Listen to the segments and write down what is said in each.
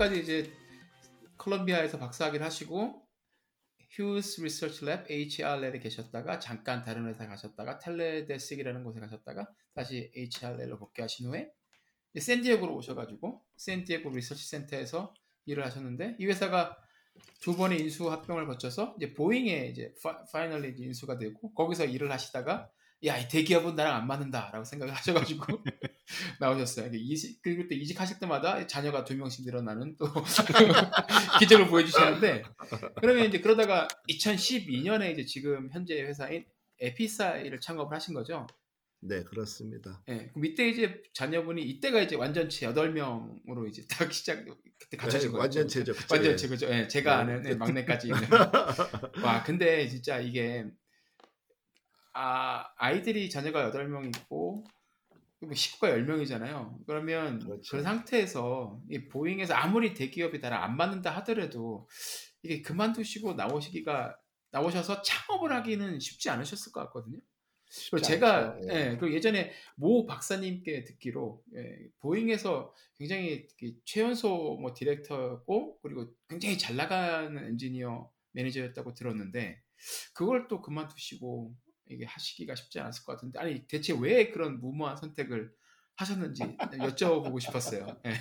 2014년까지 이제 콜롬비아에서 박사학위를 하시고 Hughes Research Lab HRL에 계셨다가 잠깐 다른 회사 가셨다가 Teledyne이라는 곳에 가셨다가 다시 HRL로 복귀하신 후에 샌디에고로 오셔가지고 샌디에고 Research Center에서 일을 하셨는데 이 회사가 두 번의 인수 합병을 거쳐서 이제 보잉에 이제 파, finally 인수가 되고 거기서 일을 하시다가 야, 이 대기업은 나랑 안 맞는다라고 생각을 하셔가지고 나오셨어요. 이직, 그리고 또 이직하실 때마다 자녀가 두 명씩 늘어나는 또 기적을 보여주시는데 그러면 이제 그러다가 2012년에 이제 지금 현재 회사인 에피사이를 창업을 하신 거죠. 네, 그렇습니다. 예. 그럼 이때 이제 자녀분이 이때가 이제 완전체 8명으로 이제 딱 시작 그때 갖춰진 네, 거죠. 완전체죠. 완전체 그죠. 예, 제가 네. 아는 예, 막내까지 있는. 와, 근데 진짜 이게 아, 아이들이 자녀가 8명 있고 식구가 10명이잖아요. 그러면 그렇죠. 그 상태에서 이 보잉에서 아무리 대기업이 나랑 안 맞는다 하더라도 이게 그만두시고 나오시기가 나오셔서 창업을 하기는 쉽지 않으셨을 것 같거든요. 그리고 제가 않죠. 예. 예. 그리고 예전에 모 박사님께 듣기로 예, 보잉에서 굉장히 그 최연소 뭐 디렉터였고 그리고 굉장히 잘 나가는 엔지니어 매니저였다고 들었는데 그걸 또 그만두시고 이게 하시기가 쉽지 않았을 것 같은데 아니 대체 왜 그런 무모한 선택을 하셨는지 여쭤보고 싶었어요. 예.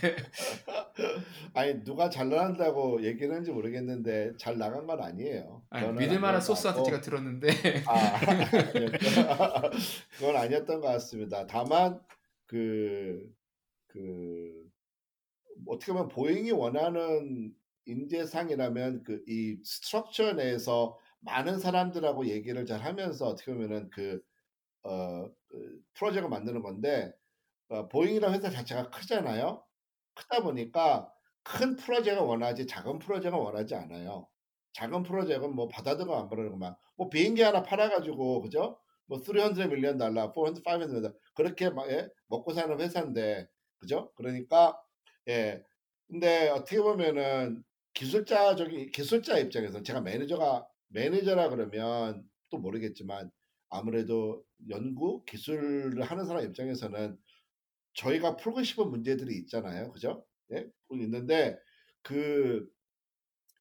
아니 누가 잘 나간다고 얘기를 했는지 모르겠는데 잘 나간 건 아니에요. 아니, 그거는 믿을 만한 아니었던 것 source한테. 제가 들었는데 아, 그건 아니었던 것 같습니다. 다만 그, 그 어떻게 보면 보잉이 원하는 인재상이라면 그 이 structure 내에서 많은 사람들하고 얘기를 잘 하면서 어떻게 보면은 그, 어, 그 프로젝트를 만드는 건데 어, 보잉이라는 회사 자체가 크잖아요. 크다 보니까 큰 프로젝트를 원하지 작은 프로젝트를 원하지 않아요. 작은 프로젝트는 뭐 받아들고 안 받아들고만 뭐 비행기 하나 팔아가지고 그죠? 뭐 300 million 달러, 400, 500 million 그렇게 막, 예? 먹고 사는 회사인데 그죠? 그러니까 예 근데 어떻게 보면은 기술자적인 기술자 입장에서 제가 매니저가 매니저라 그러면 또 모르겠지만 아무래도 연구 기술을 하는 사람 입장에서는 저희가 풀고 싶은 문제들이 있잖아요, 그죠? 예, 있는데 그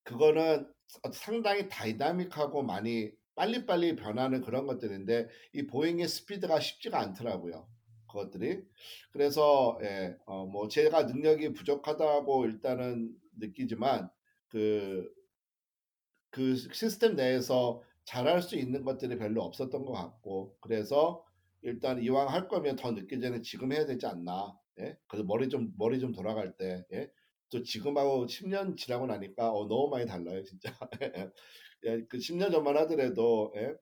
그거는 상당히 다이나믹하고 많이 빨리빨리 변하는 그런 것들인데 이 보잉의 스피드가 쉽지가 않더라고요. 그것들이 그래서 예, 어, 뭐 제가 능력이 부족하다고 일단은 느끼지만 그, 그 시스템 내에서 잘할 수 있는 것들이 별로 없었던 것 같고 그래서 일단 이왕 할 거면 더 늦기 전에 지금 해야 되지 않나 예? 그래서 머리 좀 머리 좀 돌아갈 때 예? 또 지금하고 10년 지나고 나니까 어, 너무 많이 달라요 진짜 예, 그 10년 전만 하더라도 예?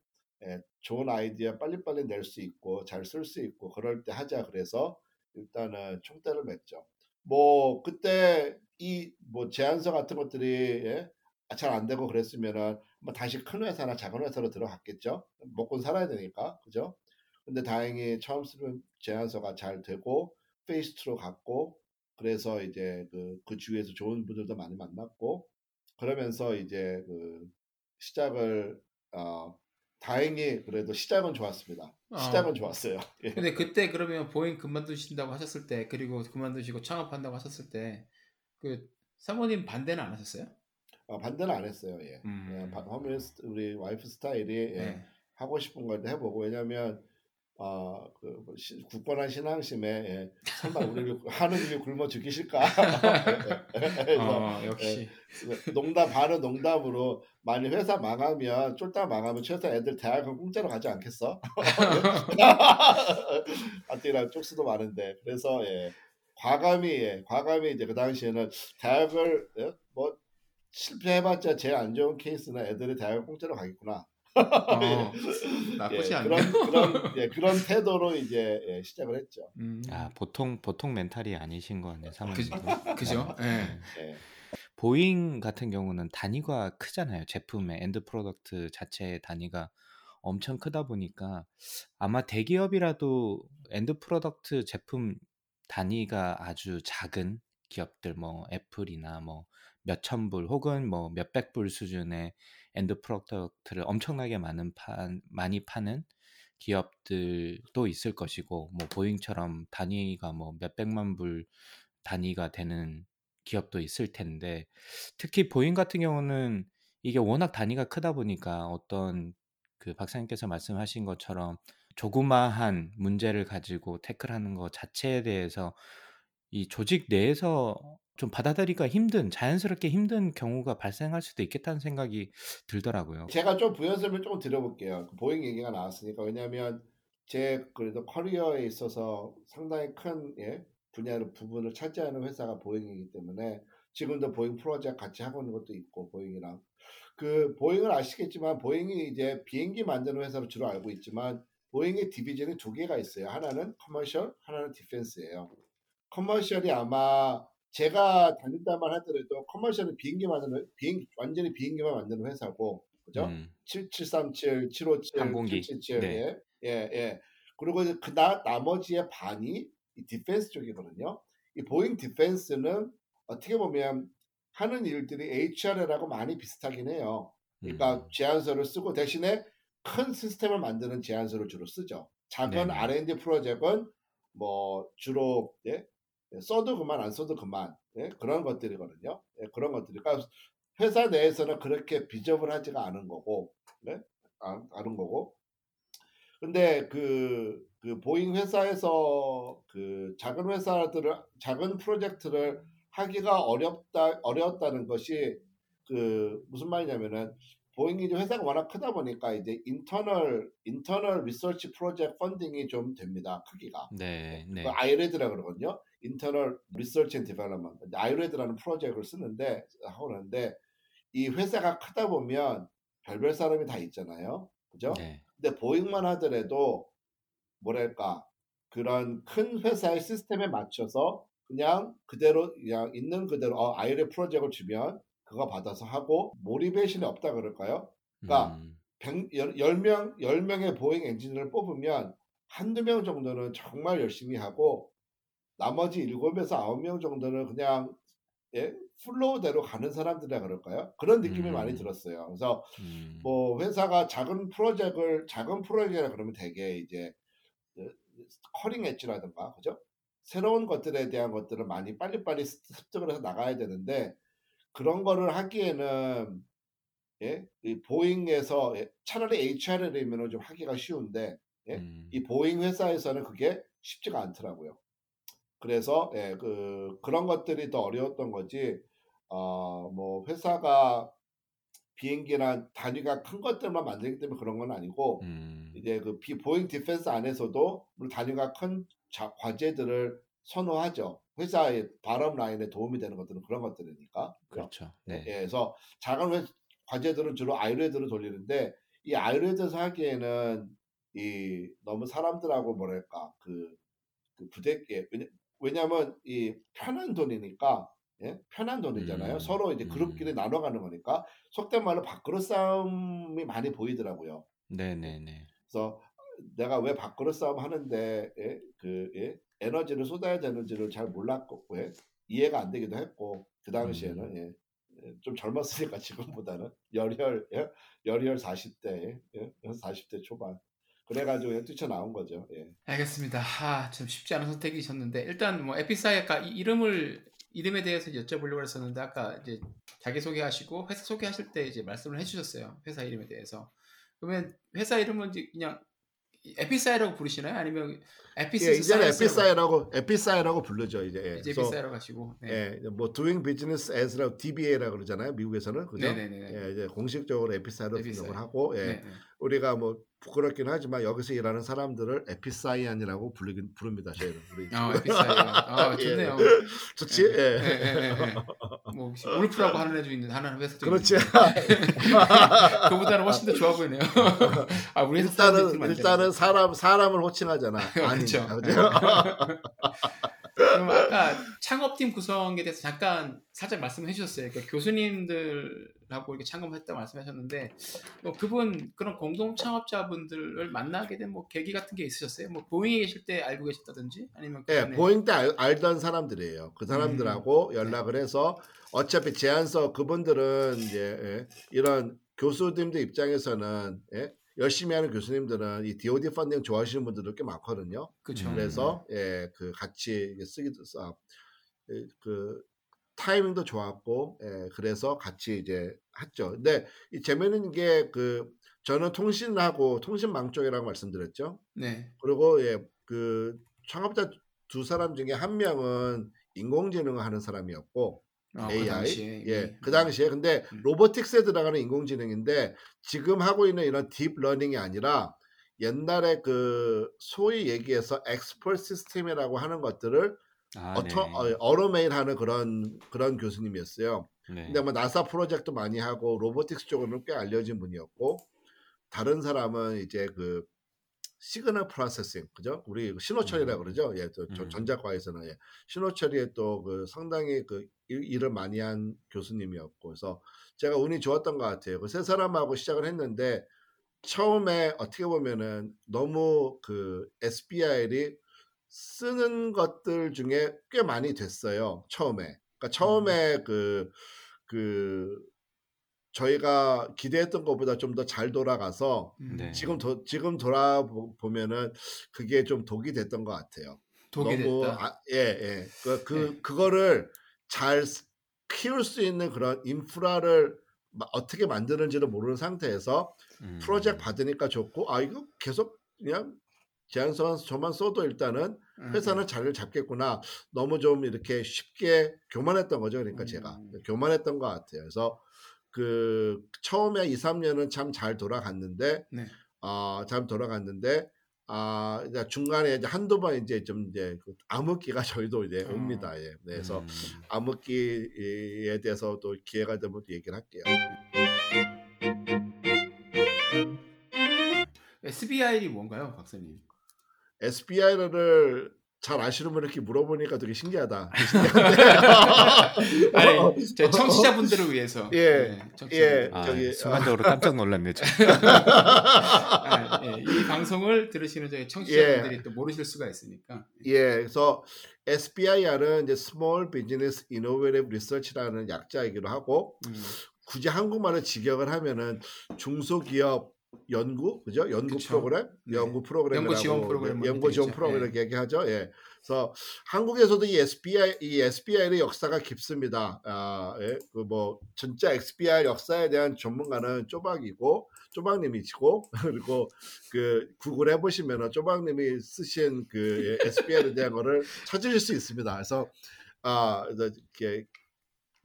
예, 좋은 아이디어 빨리빨리 낼 수 있고 잘 쓸 수 있고 그럴 때 하자 그래서 일단은 총대를 맺죠. 뭐 그때 이 뭐 제안서 같은 것들이 예? 잘 안 되고 그랬으면은 뭐 다시 큰 회사나 작은 회사로 들어갔겠죠. 먹고 살아야 되니까 그죠. 근데 다행히 처음 쓰는 제안서가 잘 되고 Phase 2로 갔고 그래서 이제 그, 그 주위에서 좋은 분들도 많이 만났고 그러면서 이제 그 시작을 어, 다행히 그래도 시작은 좋았습니다. 시작은 어. 좋았어요. 예. 근데 그때 그러면 보잉 그만두신다고 하셨을 때 그리고 그만두시고 창업한다고 하셨을 때 그 사모님 반대는 안 하셨어요? 어, 반대는 안 했어요. 예. 음. 예, 바- 화면 스- 우리 와이프 스타일이 예, 네. 하고 싶은 걸 해보고 왜냐하면 어, 그 뭐, 시- 굳건한 신앙심에 예, 설마 우리를 하느님이 굶어 죽이실까? 그래서 어, 역시. 농담 반은 농담으로 만약 회사 망하면 쫄딱 망하면 최소 애들 대학은 공짜로 가지 않겠어? 아띠랑 쪽수도 많은데 그래서 예, 과감히 예, 과감히 이제 그 당시에는 대학을 예, 뭐 실패해봤자 제일 안 좋은 케이스는 애들이 대학을 공짜로 가겠구나. 어, 나쁘지 예, 않네. 그런 그런 예, 그런 태도로 이제 예, 시작을 했죠. 음, 아 보통 보통 멘탈이 아니신 것 같네요 사모님도. 그죠? 예. 네. 예. 보잉 같은 경우는 단위가 크잖아요. 제품의 end product 자체의 단위가 엄청 크다 보니까 아마 대기업이라도 end product 제품 단위가 아주 작은 기업들 뭐 애플이나 뭐 몇천 불 혹은 뭐 몇백 불 수준의 end product를 엄청나게 많은 판 많이 파는 기업들도 있을 것이고 뭐 보잉처럼 단위가 뭐 몇백만 불 단위가 되는 기업도 있을 텐데 특히 보잉 같은 경우는 이게 워낙 단위가 크다 보니까 어떤 그 박사님께서 말씀하신 것처럼 조그마한 문제를 가지고 태클하는 것 자체에 대해서 이 조직 내에서 좀 받아들이기가 힘든 자연스럽게 힘든 경우가 발생할 수도 있겠다는 생각이 들더라고요. 제가 좀 부연 설명 조금 드려볼게요. 그 보잉 얘기가 나왔으니까 왜냐하면 제 그래도 커리어에 있어서 상당히 큰 예, 분야를 부분을 차지하는 회사가 보잉이기 때문에 지금도 보잉 프로젝트 같이 하고 있는 것도 있고 보잉이랑 그 보잉을 아시겠지만 보잉이 이제 비행기 만드는 회사로 주로 알고 있지만 보잉의 division이 두 개가 있어요. 하나는 commercial, 하나는 defense예요. commercial이 아마 제가 다닐 때만 하더라도 commercial은 비행기 만드는 비행 완전히 비행기만 만드는 회사고 그죠? 음, 737, 757, 항공기. 777, 네. 예, 예, 예. 그리고 그나 나머지의 반이 이 defense 쪽이거든요. 이 보잉 defense는 어떻게 보면 하는 일들이 HRL하고 많이 비슷하긴 해요. 그러니까 음, 제안서를 쓰고 대신에 큰 시스템을 만드는 제안서를 주로 쓰죠. 작은 네네. R&D 프로젝트는 뭐 주로 예? 써도 그만 안 써도 그만 예? 그런 것들이거든요. 예, 그런 것들이 그러니까 회사 내에서는 그렇게 대접을 하지가 않은 거고 네? 아, 않은 거고 근데 그, 그 보잉 회사에서 그 작은 회사들을 작은 프로젝트를 하기가 어렵다 어려웠다는 것이 그 무슨 말이냐면은 보잉이 회사가 워낙 크다 보니까 이제 internal internal research project funding이 좀 됩니다 크기가 네, 네. 그 IRAD라 그러거든요 internal research and development IRAD라는 프로젝트를 쓰는데 하고 있는데 이 회사가 크다 보면 별별 사람이 다 있잖아요 그죠? 네. 근데 보잉만 하더라도 뭐랄까 그런 큰 회사의 시스템에 맞춰서 그냥 그대로 그냥 있는 그대로 어, IRAD 프로젝트를 주면 그거 받아서 하고 motivation이 없다 그럴까요? 그러니까 음, 100, 10명, 10명의 보잉 엔지니어를 뽑으면 한두 명 정도는 정말 열심히 하고 나머지 7에서 9명 정도는 그냥 예? flow대로 가는 사람들이라 그럴까요? 그런 느낌이 음. 많이 들었어요. 그래서 음, 뭐 회사가 작은 프로젝트를 작은 프로젝트라 그러면 되게 이제 cutting edge라든가 그죠? 새로운 것들에 대한 것들을 많이 빨리빨리 습득을 해서 나가야 되는데 그런 거를 하기에는 예? 이 보잉에서 예, 차라리 HRL이면 좀 하기가 쉬운데 예? 음, 이 보잉 회사에서는 그게 쉽지가 않더라고요. 그래서 예, 그 그런 것들이 더 어려웠던 거지. 어, 뭐 회사가 비행기나 단위가 큰 것들만 만들기 때문에 그런 건 아니고 음, 이제 그 비, 보잉 defense 안에서도 단위가 큰 자, 과제들을 선호하죠. 회사의 bottom line에 도움이 되는 것들은 그런 것들이니까. 그렇죠. 예, 네. 그래서 작은 회- 과제들은 주로 IRAD로 돌리는데 이 IRAD에서 하기에는 이 너무 사람들하고 뭐랄까 그, 그 부대께 왜냐, 왜냐면 이 편한 돈이니까 예? 편한 돈이잖아요. 음, 서로 이제 그룹끼리 음. 나눠가는 거니까 속된 말로 밥그릇 싸움이 많이 보이더라고요. 네, 네, 네. 그래서 내가 왜 밥그릇 싸움 하는데 예? 그 예? 에너지를 쏟아야 되는지를 잘 몰랐고 예? 이해가 안 되기도 했고 그 당시에는 음. 예. 예, 좀 젊었으니까 지금보다는 열혈 예? 열혈 40대 예? 40대 초반 그래가지고 뛰쳐나온 거죠. 예. 알겠습니다. 아, 좀 쉽지 않은 선택이셨는데 일단 뭐 EpiSci 아까 이 이름을 이름에 대해서 여쭤보려고 했었는데 아까 이제 자기 소개하시고 회사 소개하실 때 이제 말씀을 해주셨어요. 회사 이름에 대해서. 그러면 회사 이름은 이제 그냥 EpiSci라고 부르시나요? 아니면 에피스 예, 이제는 EpiSci라고 EpiSci라고 부르죠. 이제 예. 이제 EpiSci라고 하시고. 네. 예, 뭐 doing business as라고 DBA라고 그러잖아요. 미국에서는 그죠? 네네네. 예, 이제 공식적으로 EpiSci로 EpiSci. 등록을 하고 예. 네, 네. 우리가 뭐 부끄럽긴 하지만 여기서 일하는 사람들을 에피사이안이라고 부르긴 부릅니다. 저희는. 우리 어, 에피사이. 아, 예. 좋네요. 좋지? 예. 예, 예, 예, 예. 뭐 울프라고 하는 애도 있는 하는 회사도 그렇지. 그보다는 훨씬 더 좋아 보이네요. 아 우리 회사 일단은 일단은 사람 사람을 호칭하잖아. 아니, 그렇죠. 그럼 아까 창업팀 구성에 대해서 잠깐 살짝 말씀해 주셨어요. 그러니까 교수님들하고 이렇게 창업했다고 말씀하셨는데 뭐 그분 그런 공동 창업자분들을 만나게 된 뭐 계기 같은 게 있으셨어요? 뭐 보잉에 계실 때 알고 계셨다든지 아니면 예, 그전에- 보잉 때 알, 알던 사람들이에요. 그 사람들하고 음. 연락을 해서 어차피 제안서 그분들은 이제 예, 이런 교수님들 입장에서는 예, 열심히 하는 교수님들은 이 DoD funding 좋아하시는 분들도 꽤 많거든요. 음. 그래서 예, 그 같이 쓰기도 써. 예, 그 타이밍도 좋았고 예, 그래서 같이 이제 했죠. 근데 이 재미있는 게 그 저는 통신하고 통신망 쪽이라고 말씀드렸죠. 네. 그리고 예, 그 창업자 두 사람 중에 한 명은 인공지능을 하는 사람이었고 아, AI 그 당시에. 예, 그 당시에 근데 음. robotics에 들어가는 인공지능인데 지금 하고 있는 이런 deep learning이 아니라 옛날에 그 소위 얘기해서 expert system이라고 하는 것들을 아, auto 네. 어, 어로메이하는 그런 그런 교수님이었어요. 네. 근데 뭐 나사 프로젝트 많이 하고 robotics 쪽으로는 꽤 알려진 분이었고 다른 사람은 이제 그 시그널 프로세싱 그죠? 우리 신호 처리라 음. 그러죠. 예, 또 저- 음. 전자과에서는 예. 신호 처리에 또 그 상당히 그 일- 일을 많이 한 교수님이었고 그래서 제가 운이 좋았던 것 같아요. 그 세 사람하고 시작을 했는데 처음에 어떻게 보면은 너무 그 SBI이 쓰는 것들 중에 꽤 많이 됐어요. 처음에. 그러니까 처음에 그, 그, 저희가 기대했던 것보다 좀 더 잘 돌아가서 음. 네. 지금 도, 지금 돌아보면은 그게 좀 독이 됐던 것 같아요. 독이 너무 됐다. 아, 예, 예. 그, 그 네. 그거를 잘 스- 키울 수 있는 그런 인프라를 마- 어떻게 만드는지를 모르는 상태에서 음. 프로젝트 받으니까 좋고 아 이거 계속 그냥 제안서 저만 써도 일단은 음, 회사는 자리를 잡겠구나 너무 좀 이렇게 쉽게 교만했던 거죠 그러니까 제가 음. 교만했던 것 같아요 그래서 그 처음에 2, 3년은 참 잘 돌아갔는데 네. 아잘 돌아갔는데 아 이제 중간에 이제 한두 번 이제 좀 이제 그 암흑기가 저희도 이제 어. 옵니다 예. 네, 그래서 음. 암흑기에 대해서 또 기회가 되면 또 얘기를 할게요. SBI이 뭔가요, 박사님? SBI를 잘 아시는 분 이렇게 물어보니까 되게 신기하다. 아니, 제 청취자분들을 위해서. 예, 네, 청취자분들. 아, 저기- 순간적으로 깜짝 놀랐네요. 저. 아, 예, 이 방송을 들으시는 저희 청취자분들이 또 모르실 수가 있으니까. 예, 그래서 SBIR은 이제 Small Business Innovative Research라는 약자이기도 하고 음, 굳이 한국말을 직역을 하면은 중소기업 연구, 그죠? 연구 그쵸. 프로그램, 네. 연구 프로그램이라고 연구 지원 프로그램 뭐 연구 지원. 프로그램 예. 이렇게 얘기하죠. 예. 그래서 한국에서도 이 SBI 이 SBI의 역사가 깊습니다. 아, 예. 그뭐 진짜 SBI 역사에 대한 전문가는 쪼박이고 쪼박님이시고 그리고 그 구글 해보시면은 쪼박님이 쓰신 그 SBI에 대한 거를 찾으실 수 있습니다. 그래서 아 이렇게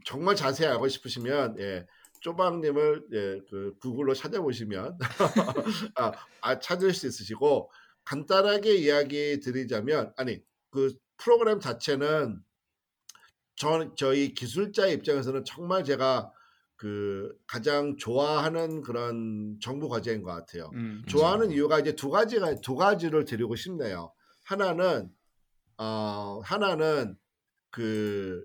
정말 자세히 알고 싶으시면 예. 쪼박님을 예, 그 구글로 찾아보시면 아, 아, 찾을 수 있으시고 간단하게 이야기 드리자면 아니 그 프로그램 자체는 저, 저희 기술자 입장에서는 정말 제가 그 가장 좋아하는 그런 정부 과제인 것 같아요. 음, 좋아하는 음. 이유가 이제 두 가지가 두 가지를 드리고 싶네요. 하나는 어 하나는 그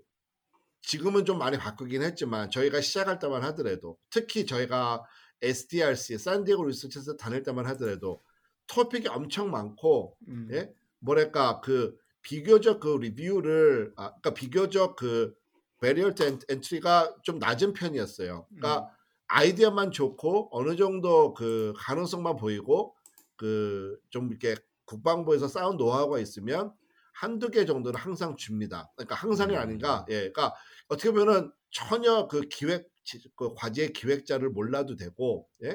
지금은 좀 많이 바꾸긴 했지만 저희가 시작할 때만 하더라도 특히 저희가 SDRC San Diego Research에서 다닐 때만 하더라도 토픽이 엄청 많고 음, 예? 뭐랄까 그 비교적 그 리뷰를 아 그러니까 비교적 그 barrier entry가 좀 낮은 편이었어요. 그러니까 음. 아이디어만 좋고 어느 정도 그 가능성만 보이고 그 좀 이렇게 국방부에서 쌓은 노하우가 있으면 한두 개 정도는 항상 줍니다. 그러니까 항상이 음. 아닌가. 예. 그러니까 어떻게 보면은 전혀 그 기획 그 과제 기획자를 몰라도 되고 예.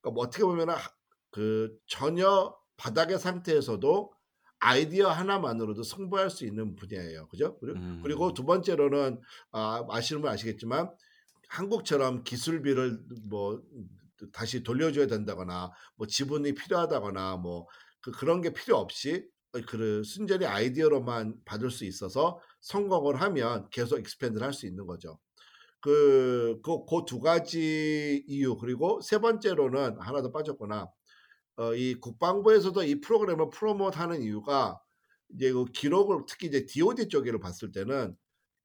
그러니까 뭐 어떻게 보면은 하- 그 전혀 바닥의 상태에서도 아이디어 하나만으로도 승부할 수 있는 분야예요. 그죠? 그리고, 음. 그리고 두 번째로는 아, 아시는 분 아시겠지만 한국처럼 기술비를 뭐 다시 돌려줘야 된다거나 뭐 지분이 필요하다거나 뭐 그, 그런 게 필요 없이 그 순전히 아이디어로만 받을 수 있어서 성공을 하면 계속 expand를 할 수 있는 거죠. 그, 그, 그 두 가지 이유, 그리고 세 번째로는 하나 더 빠졌구나. 어, 이 국방부에서도 이 프로그램을 promote 하는 이유가 이제 그 기록을 특히 이제 DoD 쪽으로 봤을 때는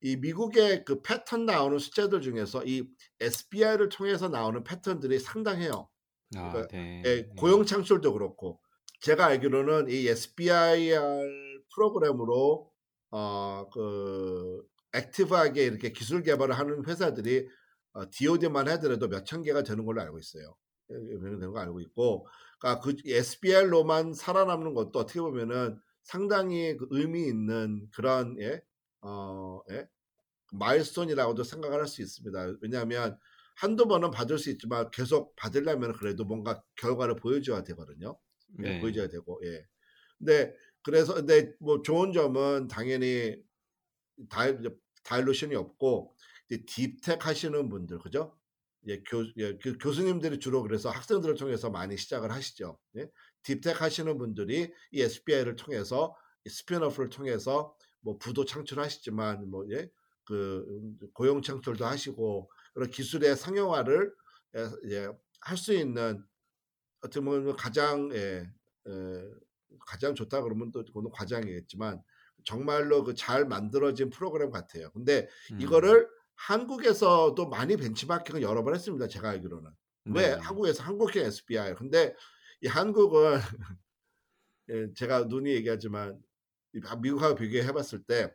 이 미국의 그 패턴 나오는 숫자들 중에서 이 SBI를 통해서 나오는 패턴들이 상당해요. 아, 그러니까 네. 예, 고용 창출도 그렇고 제가 알기로는 이 SBIR 프로그램으로 어 그 액티브하게 이렇게 기술 개발을 하는 회사들이 어, DoD만 하더라도 몇 천 개가 되는 걸로 알고 있어요. 예, 예, 되는 거 알고 있고, 그러니까 그 SBR로만 살아남는 것도 어떻게 보면은 상당히 그 의미 있는 그런 예, 어, 예? 마일스톤이라고도 생각을 할 수 있습니다. 왜냐하면 한두 번은 받을 수 있지만 계속 받으려면 그래도 뭔가 결과를 보여줘야 되거든요. 예, 네. 보여줘야 되고, 예. 근데 그래서 근데 뭐 좋은 점은 당연히 다일 다일루션이 없고 이제 딥텍 하시는 분들 그죠? 예, 교, 예, 그 교수님들이 주로 그래서 학생들을 통해서 많이 시작을 하시죠. 예? 딥텍 하시는 분들이 이 SBI를 통해서 이 스피너프를 통해서 뭐 부도 창출하시지만 뭐 예, 그 음, 고용 창출도 하시고 그런 기술의 상용화를 예, 예, 할수 있는 어떻게 보면 가장 예, 예, 가장 좋다 그러면 또 그건 과장이겠지만 정말로 그 잘 만들어진 프로그램 같아요. 근데 음. 이거를 한국에서도 많이 벤치마킹을 여러 번 했습니다. 제가 알기로는. 왜 네. 한국에서 한국형 SBI. 근데 이 한국은 예, 제가 눈이 얘기하지만 이 바- 미국하고 비교해 봤을 때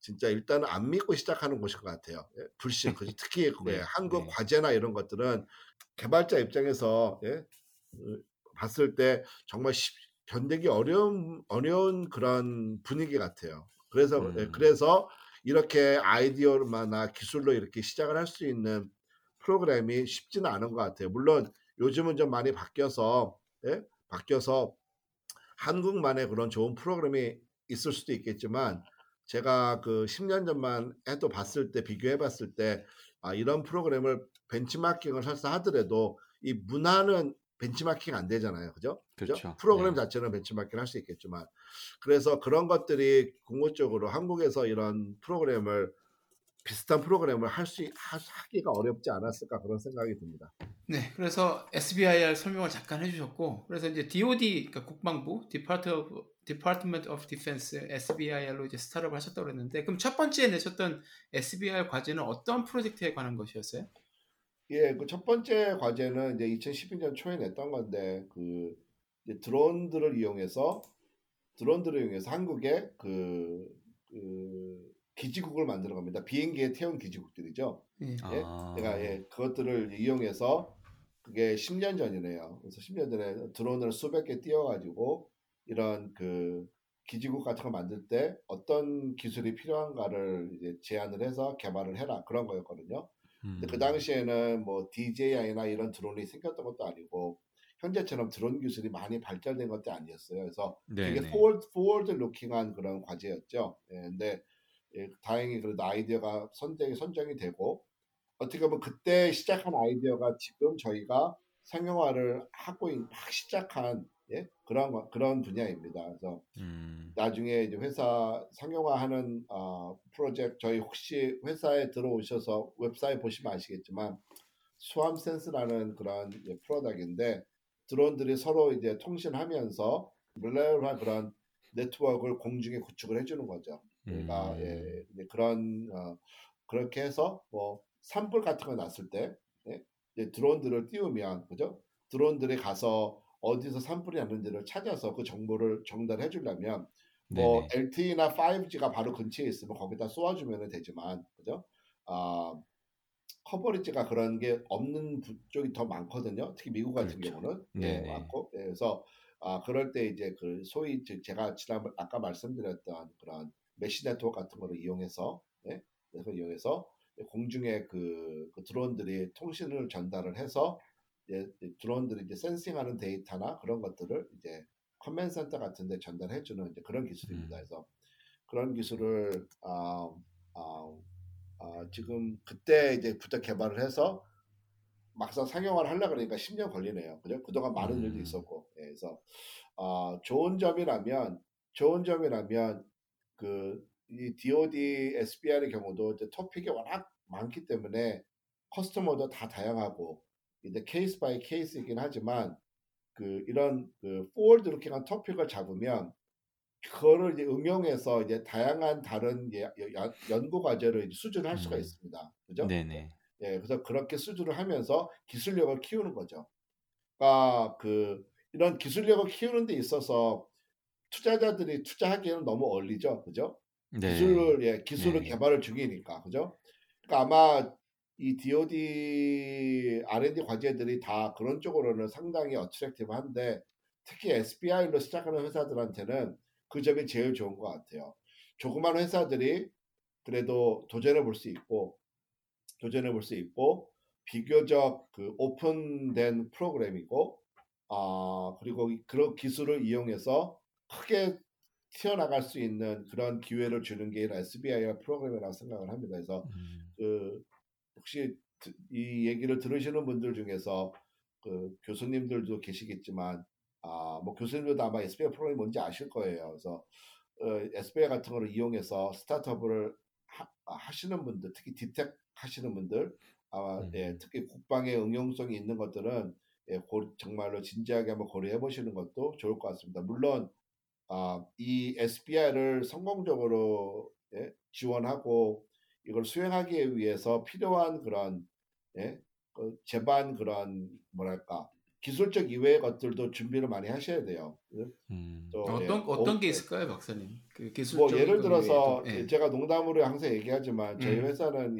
진짜 일단은 안 믿고 시작하는 곳인 것 같아요. 예, 불신. 그 특히 그 네, 한국 네. 과제나 이런 것들은 개발자 입장에서 예, 어, 봤을 때 정말 쉽- 견디기 어려운 어려운 그런 분위기 같아요. 그래서 예, 음. 그래서 이렇게 아이디어만나 기술로 이렇게 시작을 할 수 있는 프로그램이 쉽지는 않은 것 같아요. 물론 요즘은 좀 많이 바뀌어서 예? 바뀌어서 한국만의 그런 좋은 프로그램이 있을 수도 있겠지만 제가 그 10년 전만 해도 봤을 때 비교해 봤을 때 아, 이런 프로그램을 벤치마킹을 설사 하더라도 이 문화는 벤치마킹 안 되잖아요. 그죠? 그죠? 그렇죠. 프로그램 네. 자체는 벤치마킹 할 수 있겠지만 그래서 그런 것들이 궁극적으로 한국에서 이런 프로그램을 비슷한 프로그램을 할 수 하기가 어렵지 않았을까 그런 생각이 듭니다. 네, 그래서 SBIR 설명을 잠깐 해주셨고, 그래서 이제 DoD, 그러니까 국방부, Department of, Department of Defense, SBIR로 이제 스타트업을 하셨다고 그랬는데, 그럼 첫 번째 내셨던 SBIR 과제는 어떤 프로젝트에 관한 것이었어요? 예, 그 첫 번째 과제는 이제 2012년 초에 냈던 건데 그 이제 드론들을 이용해서 드론들을 이용해서 한국에 그, 그 기지국을 만드는 겁니다. 비행기에 태운 기지국들이죠. 예. 아. 제가 예, 그것들을 이용해서 그게 10년 전이네요. 그래서 10년 전에 드론을 수백 개 띄워가지고 이런 그 기지국 같은 거 만들 때 어떤 기술이 필요한가를 이제 제안을 해서 개발을 해라 그런 거였거든요. 근데 그 음. 당시에는 뭐 DJI나 이런 드론이 생겼던 것도 아니고 현재처럼 드론 기술이 많이 발달된 것도 아니었어요. 그래서 되게 네네. forward forward looking한 그런 과제였죠. 예, 근데 예, 다행히 그래도 아이디어가 선정이 선정이 되고 어떻게 보면 그때 시작한 아이디어가 지금 저희가 상용화를 하고 있- 막 시작한 예? 그런 거- 그런 분야입니다. 그래서 음. 나중에 이제 회사 상용화하는 어, 프로젝트 저희 혹시 회사에 들어오셔서 웹사이트 보시면 아시겠지만 수암 센스라는 그런 프로덕인데 드론들이 서로 이제 통신하면서 릴레이한 그런 네트워크를 공중에 구축을 해주는 거죠. 그러니까 음. 예, 그런 어, 그렇게 해서 뭐 산불 같은 거 났을 때 예? 이제 드론들을 띄우면 그죠? 드론들이 가서 어디서 산불이 났는지를 찾아서 그 정보를 전달해 주려면 뭐 네네. LTE나 5G가 바로 근처에 있으면 거기다 쏘아주면 되지만 그죠? 아 커버리지가 그런 게 없는 부- 쪽이 더 많거든요. 특히 미국 같은 그렇죠. 경우는 예. 많고 예, 그래서 아 그럴 때 이제 그 소위 제- 제가 지난 아까 말씀드렸던 그런 mesh network 같은 거를 이용해서 예, 그래서 이용해서 공중에 그, 그 드론들이 통신을 전달을 해서 이제 드론들이 이제 센싱하는 데이터나 그런 것들을 이제 command center 같은 데 전달해 주는 이제 그런 기술입니다. 음. 그래서 그런 기술을 아, 아, 아, 지금 그때 이제 부터 개발을 해서 막상 상용화를 하려 그러니까 10년 걸리네요. 그죠? 그동안 많은 일도 음. 있었고. 예, 그래서 아, 좋은 점이라면 좋은 점이라면 그 이 DoD, SBIR 경우도 이제 토픽이 워낙 많기 때문에 customer도 다 다양하고 이제 case by case이긴 하지만 그 이런 그 forward looking한 토픽을 잡으면 그거를 이제 응용해서 이제 다양한 다른 예, 연- 연구 과제를 수주할 수가 음. 있습니다. 그죠? 네네. 예, 그래서 그렇게 수준을 하면서 기술력을 키우는 거죠. 그러니까 그 이런 기술력을 키우는 데 있어서 투자자들이 투자하기에는 너무 얼리죠. 그죠? 네. 기술을 예, 기술을 네. 개발을 중이니까. 그죠? 그러니까 아마 이 DoD R&D 과제들이 다 그런 쪽으로는 상당히 어트랙티브한데 특히 SBI로 시작하는 회사들한테는 그 점이 제일 좋은 것 같아요. 조그만 회사들이 그래도 도전해 볼 수 있고 도전해 볼 수 있고 비교적 그 오픈된 프로그램이고 아 그리고 이- 그런 기술을 이용해서 크게 튀어나갈 수 있는 그런 기회를 주는 게 SBI의 프로그램이라고 생각을 합니다. 그래서 음, 그 혹시 드- 이 얘기를 들으시는 분들 중에서 그 교수님들도 계시겠지만 아 뭐 교수님들도 아마 SBI 프로그램이 뭔지 아실 거예요. 그래서 어, SBI 같은 거를 이용해서 스타트업을 하, 하시는 분들, 특히 디텍 하시는 분들, 아마 음. 예, 특히 국방의 응용성이 있는 것들은 예, 고- 정말로 진지하게 한번 고려해 보시는 것도 좋을 것 같습니다. 물론 아, 이 SBI를 성공적으로 예, 지원하고 이걸 수행하기 위해서 필요한 그런 예, 그 제반 그런 뭐랄까 기술적 이외의 것들도 준비를 많이 하셔야 돼요. 음, 또, 어떤 예, 어떤 어, 게 예, 있을까요, 박사님? 그뭐 기술적인 예를 거 들어서 외에도. 예. 제가 농담으로 항상 얘기하지만 저희 음. 회사는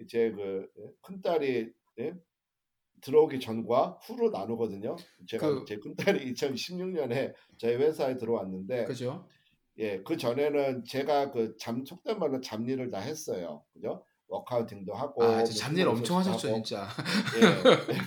이제 그큰 딸이 예? 들어오기 전과 후로 나누거든요. 제가 그- 제 큰 딸이 2016년에 저희 회사에 들어왔는데 그죠? 예, 그 전에는 제가 그 잠 속된 말로 잡일을 다 했어요. 그죠? accounting도 하고 아, 뭐 잡일 엄청 스몰 하셨죠, 하고. 진짜. 예.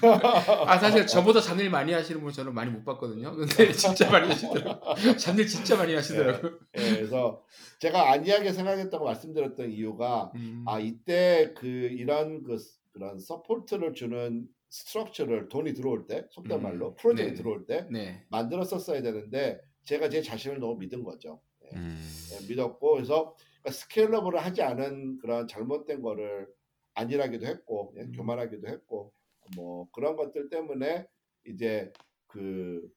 아, 사실 저보다 잡일 많이 하시는 분 저는 많이 못 봤거든요. 근데 진짜 많이 하시더라고요. 잡일 진짜 많이 하시더라고요. 예, 그래서 제가 안이하게 생각했다고 말씀드렸던 이유가 음. 아 이때 그 이런 그 그런 support를 주는 structure를 돈이 들어올 때 속된 음, 말로 프로젝트 네네. 들어올 때 네. 만들었었어야 되는데 제가 제 자신을 너무 믿은 거죠. 예, 음, 예, 믿었고 그래서 그러니까 scalable을 하지 않은 그런 잘못된 거를 안일하기도 했고 예, 음. 교만하기도 했고 뭐 그런 것들 때문에 이제 그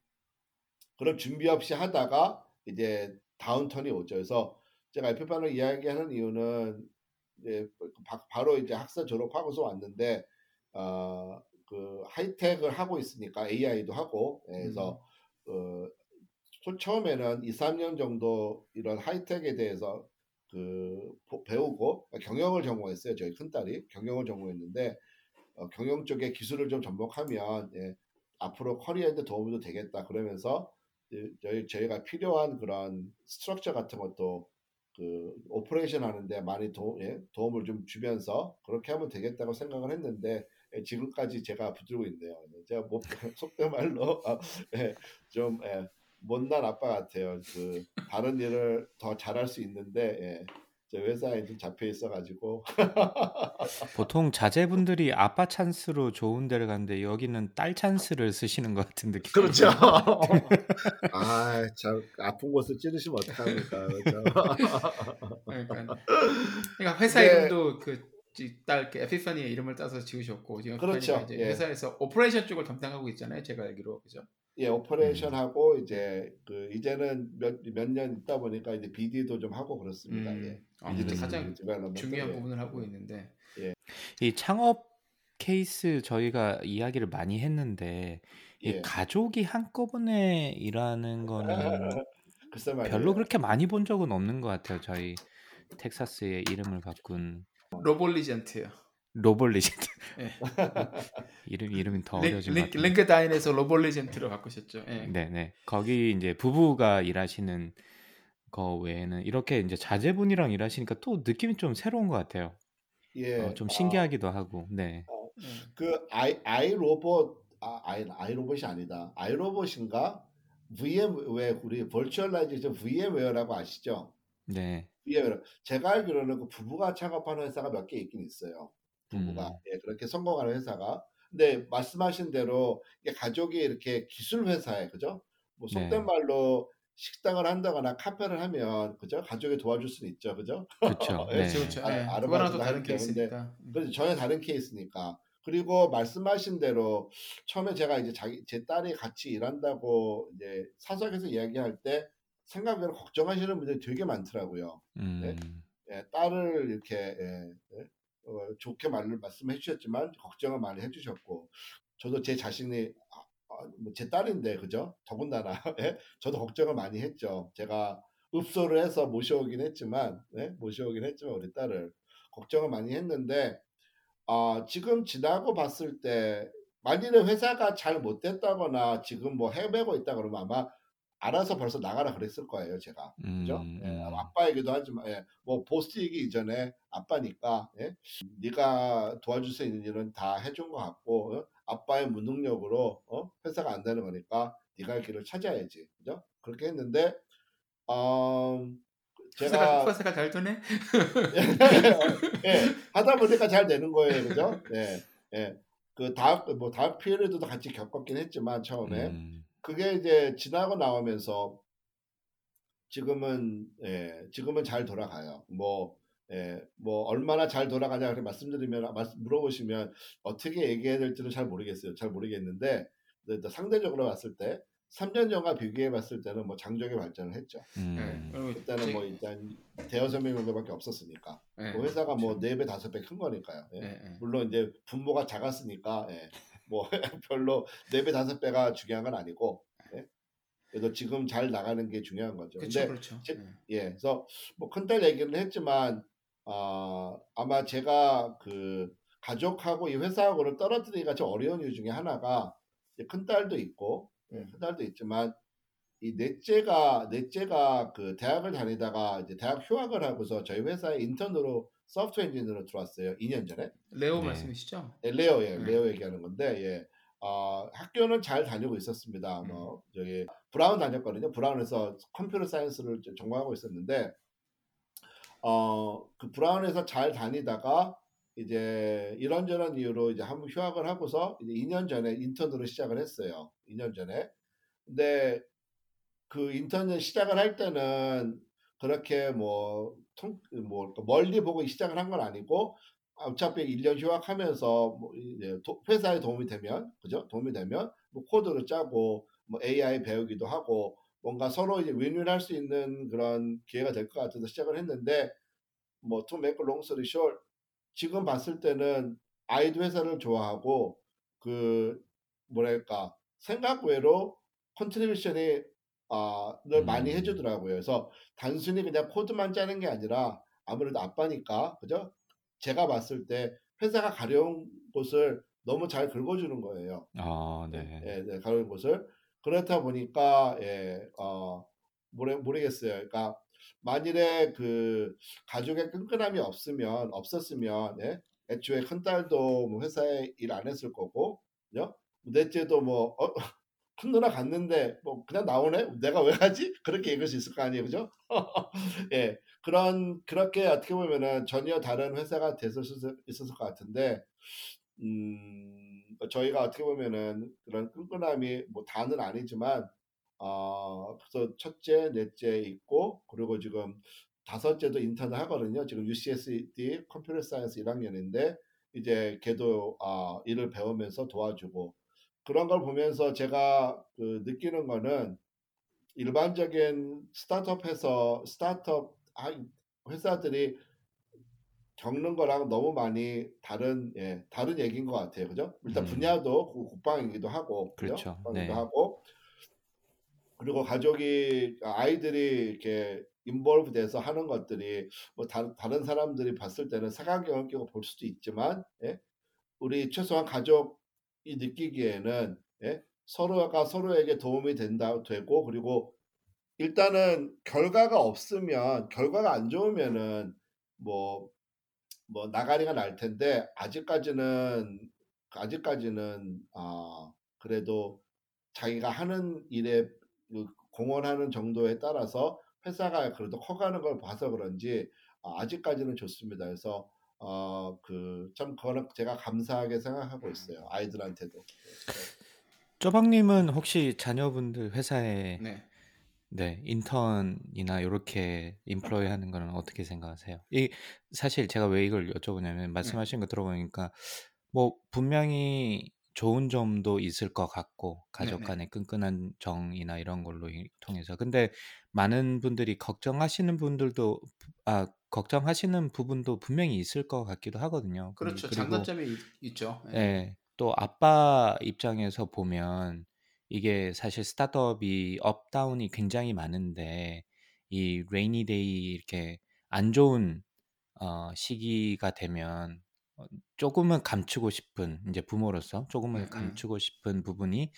그런 준비 없이 하다가 이제 다운턴이 오죠. 그래서 제가 에피판을 이야기하는 이유는 이제 바, 바로 이제 학사 졸업하고서 왔는데 어, 그 하이텍을 하고 있으니까 AI도 하고 예, 그래서 어, 초- 처음에는 2, 3년 정도 이런 하이텍에 대해서 그 보- 배우고 경영을 전공했어요. 저희 큰딸이 경영을 전공했는데 어, 경영 쪽에 기술을 좀 접목하면 예, 앞으로 커리어에도 도움이 되겠다 그러면서 예, 저희 저희가 필요한 그런 structure 같은 것도 그 operation 하는데 많이 도, 예, 도움을 좀 주면서 그렇게 하면 되겠다고 생각을 했는데 예, 지금까지 제가 붙들고 있네요. 제가 뭐 속된 말로 아, 예, 좀 예, 못난 아빠 같아요. 그 다른 일을 더 잘할 수 있는데 예, 저 회사에 좀 잡혀 있어가지고 보통 자제분들이 아빠 찬스로 좋은 데를 가는데 여기는 딸 찬스를 쓰시는 것 같은 느낌. 그렇죠. 아, 참 아픈 곳을 찌르시면 어떡합니까? 그렇죠? 그러니까, 그러니까 회사 네. 이름도 그딸 그 에피파니의 이름을 따서 지으셨고 지금 그렇죠. 이제 예. 회사에서 operation 쪽을 담당하고 있잖아요. 제가 알기로 그죠? 예, operation 하고 이제 그 이제는 몇몇 년 있다 보니까 이제 BD도 좀 하고 그렇습니다. 음, 예. 아, 음. 가장 중요한 예. 부분을 하고 있는데 이 창업 케이스 저희가 이야기를 많이 했는데 이 예. 가족이 한꺼번에 일하는 거는. 별로 그렇게 많이 본 적은 없는 것 같아요. 저희 텍사스의 이름을 바꾼 Roboligent요. Roboligent 예. 이름 이름이 더 링- 어려진 것 링- 같아요. Linkdyn에서 Roboligent로 바꾸셨죠. 예. 네네 거기 이제 부부가 일하시는 거 외에는 이렇게 이제 자제분이랑 일하시니까 또 느낌이 좀 새로운 것 같아요. 예. 어, 좀 아, 신기하기도 하고 네. 예. 그 아이 iRobot 아 아이 iRobot이 아니다. iRobot인가? VM 왜 우리 virtualization VMware라고 아시죠? 네. VMware. 제가 알기로는 그 부부가 창업하는 회사가 몇 개 있긴 있어요. 부부가 음. 예, 그렇게 성공하는 회사가. 근데 말씀하신 대로 이게 가족이 이렇게 기술 회사에 그죠? 뭐 속된 네. 말로 식당을 한다거나 카페를 하면 그죠? 가족이 도와줄 수는 있죠, 그죠? 그렇죠. 예, 네. 그렇죠, 그렇죠. 아, 예. 아르바이트도 그거랑 또 다른 하는데, 케이스니까. 음. 그래서 전혀 다른 케이스니까. 그리고 말씀하신 대로 처음에 제가 이제 자기 제 딸이 같이 일한다고 이제 사석에서 이야기할 때 생각외로 걱정하시는 분들이 되게 많더라고요. 음. 예, 딸을 이렇게 예, 예, 어, 좋게 말을 말씀해 주셨지만 걱정을 많이 해주셨고 저도 제 자신이 아, 아, 뭐제 딸인데 그죠? 더군다나 예? 저도 걱정을 많이 했죠. 제가 읍소를 해서 모셔오긴 했지만 예? 모셔오긴 했지만 우리 딸을 걱정을 많이 했는데 아, 지금 지나고 봤을 때 만일에 회사가 잘 못됐다거나 지금 뭐 헤매고 있다 그러면 아마 알아서 벌써 나가라 그랬을 거예요 제가 그죠? 음, 예, 음. 아빠이기도 하지만 예, 뭐 보스이기 이전에 아빠니까 예? 네가 도와줄 수 있는 일은 다 해준 것 같고 어? 아빠의 무능력으로 어? 회사가 안 되는 거니까 네가 할 길을 찾아야지 그죠? 그렇게 했는데 어, 제가 회사가 잘 되네. 예, 하다 보니까 잘 되는 거예요, 그죠? 예, 예. 그 다음 뭐 다음 피해도 같이 겪었긴 했지만 처음에 음. 그게 이제 지나고 나오면서 지금은 예, 지금은 잘 돌아가요. 뭐 예, 뭐 얼마나 잘 돌아가냐 그렇게 말씀드리면 말씀 물어보시면 어떻게 얘기해야 될지는 잘 모르겠어요. 잘 모르겠는데 상대적으로 봤을 때 3년 전과 비교해 봤을 때는 뭐 장족의 발전을 했죠. 음. 그때는 제- 뭐 일단 대여섯 명 정도밖에 없었으니까 예, 뭐 회사가 뭐 그렇죠. 네배 다섯 배 큰 거니까요. 예. 예, 예. 물론 이제 분모가 작았으니까 예. 뭐 별로 네 배 다섯 배가 중요한 건 아니고 예. 그래도 지금 잘 나가는 게 중요한 거죠. 그렇죠, 근데 그렇죠. 제- 예. 예, 그래서 뭐 큰딸 얘기는 했지만 어, 아마 제가 그 가족하고 이 회사하고를 떨어뜨리기가 좀 어려운 이유 중에 하나가 이제 큰딸도 있고 예, 큰딸도 있지만 이 넷째가 넷째가 그 대학을 다니다가 이제 대학 휴학을 하고서 저희 회사에 인턴으로 소프트웨어 엔지니어로 들어왔어요. 2년 전에. 레오 네. 말씀이시죠? 예, 레오, 예, 네. 레오 얘기하는 건데, 예. 어, 학교는 잘 다니고 있었습니다. 뭐, 저기, 브라운 다녔거든요. 브라운에서 computer science를 전공하고 있었는데, 어, 그 브라운에서 잘 다니다가, 이제 이런저런 이유로 이제 한번 휴학을 하고서 이제 2년 전에 인턴으로 시작을 했어요. 2년 전에. 근데 그 인턴을 시작을 할 때는 그렇게 뭐, 통, 뭐, 멀리 보고 시작을 한 건 아니고, 어차피 1년 휴학하면서 뭐 도- 회사에 도움이 되면 그죠? 도움이 되면 뭐 코드를 짜고 뭐 AI 배우기도 하고 뭔가 서로 이제 윈윈할 수 있는 그런 기회가 될 것 같아서 시작을 했는데 뭐 to make a long story short 지금 봤을 때는 아이도 회사를 좋아하고 그 뭐랄까 생각 외로 contribution이 아, 늘 많이 음. 해주더라고요. 그래서 단순히 그냥 코드만 짜는 게 아니라 아무래도 아빠니까 그죠? 제가 봤을 때 회사가 가려운 곳을 너무 잘 긁어주는 거예요. 아, 네. 예, 네, 가려운 곳을 그렇다 보니까 예, 어, 모르, 모르겠어요. 그러니까 만일에 그 가족의 끈끈함이 없으면 없었으면 예, 애초에 큰 딸도 뭐 회사에 일 안 했을 거고, 그죠? 넷째도 뭐 어, 큰 누나 갔는데 뭐 그냥 나오네? 내가 왜 가지? 그렇게 얘기할 수 있을 거 아니에요, 그죠? 예, 그런 그렇게 어떻게 보면은 전혀 다른 회사가 됐을 수 있었을 것 같은데, 음, 저희가 어떻게 보면은 그런 끈끈함이 뭐 다는 아니지만, 어, 그래서 첫째, 넷째 있고, 그리고 지금 다섯째도 인턴을 하거든요. 지금 UCSD computer science 1학년인데, 이제 걔도 아, 일을 배우면서 도와주고, 그런 걸 보면서 제가 그 느끼는 거는 일반적인 스타트업에서 스타트업 아- 회사들이 겪는 거랑 너무 많이 다른 예, 다른 얘기인 것 같아요. 그죠? 일단 음. 분야도 국- 국방이기도 하고, 그죠? 그렇죠. 국방이기도 네. 하고, 그리고 가족이 아이들이 이렇게 인볼브 돼서 하는 것들이 뭐 다, 다른 사람들이 봤을 때는 색안경을 끼고 볼 수도 있지만 예? 우리 최소한 가족이 느끼기에는 예? 서로가 서로에게 도움이 된다 되고 그리고 일단은 결과가 없으면 결과가 안 좋으면은 뭐뭐 나가리가 날 텐데 아직까지는 아직까지는 아 그래도 자기가 하는 일에 그 공헌하는 정도에 따라서 회사가 그래도 커가는 걸 봐서 그런지 아, 아직까지는 좋습니다. 그래서 어 그 참 그거는 제가 감사하게 생각하고 있어요. 아이들한테도. 쪼박님은 혹시 자녀분들 회사에 네. 네, 인턴이나 요렇게 인플로이 하는 거는 어떻게 생각하세요? 이 사실 제가 왜 이걸 여쭤보냐면 네. 말씀하신 거 들어보니까 뭐 분명히 좋은 점도 있을 것 같고 가족 네네. 간의 끈끈한 정이나 이런 걸로 이- 통해서 근데 많은 분들이 걱정하시는 분들도 아 걱정하시는 부분도 분명히 있을 것 같기도 하거든요. 근- 그렇죠. 그리고 장단점이 있, 있죠. 예. 예, 또 아빠 입장에서 보면 이게 사실 스타트업이 up-down이 굉장히 많은데 이 rainy day 이렇게 안 좋은 어, 시기가 되면 어, 조금은 감추고 싶은 이제 부모로서 조금은 네, 네. 감추고 싶은 부분이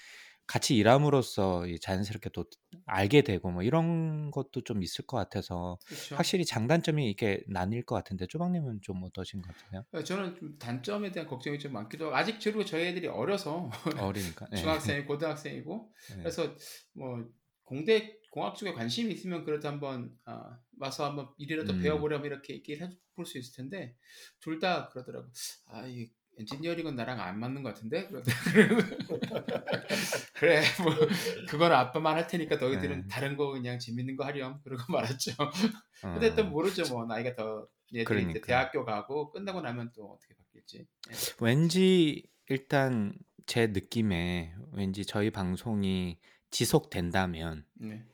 같이 일함으로써 이 자연스럽게 또 알게 되고 뭐 이런 것도 좀 있을 것 같아서 그렇죠. 확실히 장단점이 이렇게 나뉠 것 같은데 쪼박님은 좀 어떠신 것 같으세요? 예, 저는 좀 단점에 대한 걱정이 좀 많기도 하고 아직 그리고 저희 애들이 어려서 어리니까. 예. 중학생, 고등학생이고 예. 그래서 뭐 공대 공학 쪽에 관심이 있으면 그래도 한번 아, 와서 한번 일이라도 음. 배워보려면 이렇게 얘기를 해볼 수 있을 텐데 둘 다 그러더라고. 아, 이 엔지니어링은 나랑 안 맞는 것 같은데. 그래, 뭐 그건 아빠만 할 테니까 너희들은 네. 다른 거 그냥 재밌는 거 하렴. 그러고 말았죠. 어, 근데 또 모르죠, 뭐 나이가 더 얘들이 이제 그러니까. 대학교 가고 끝나고 나면 또 어떻게 바뀔지. 예. 왠지 일단 제 느낌에 왠지 저희 방송이 지속된다면 네.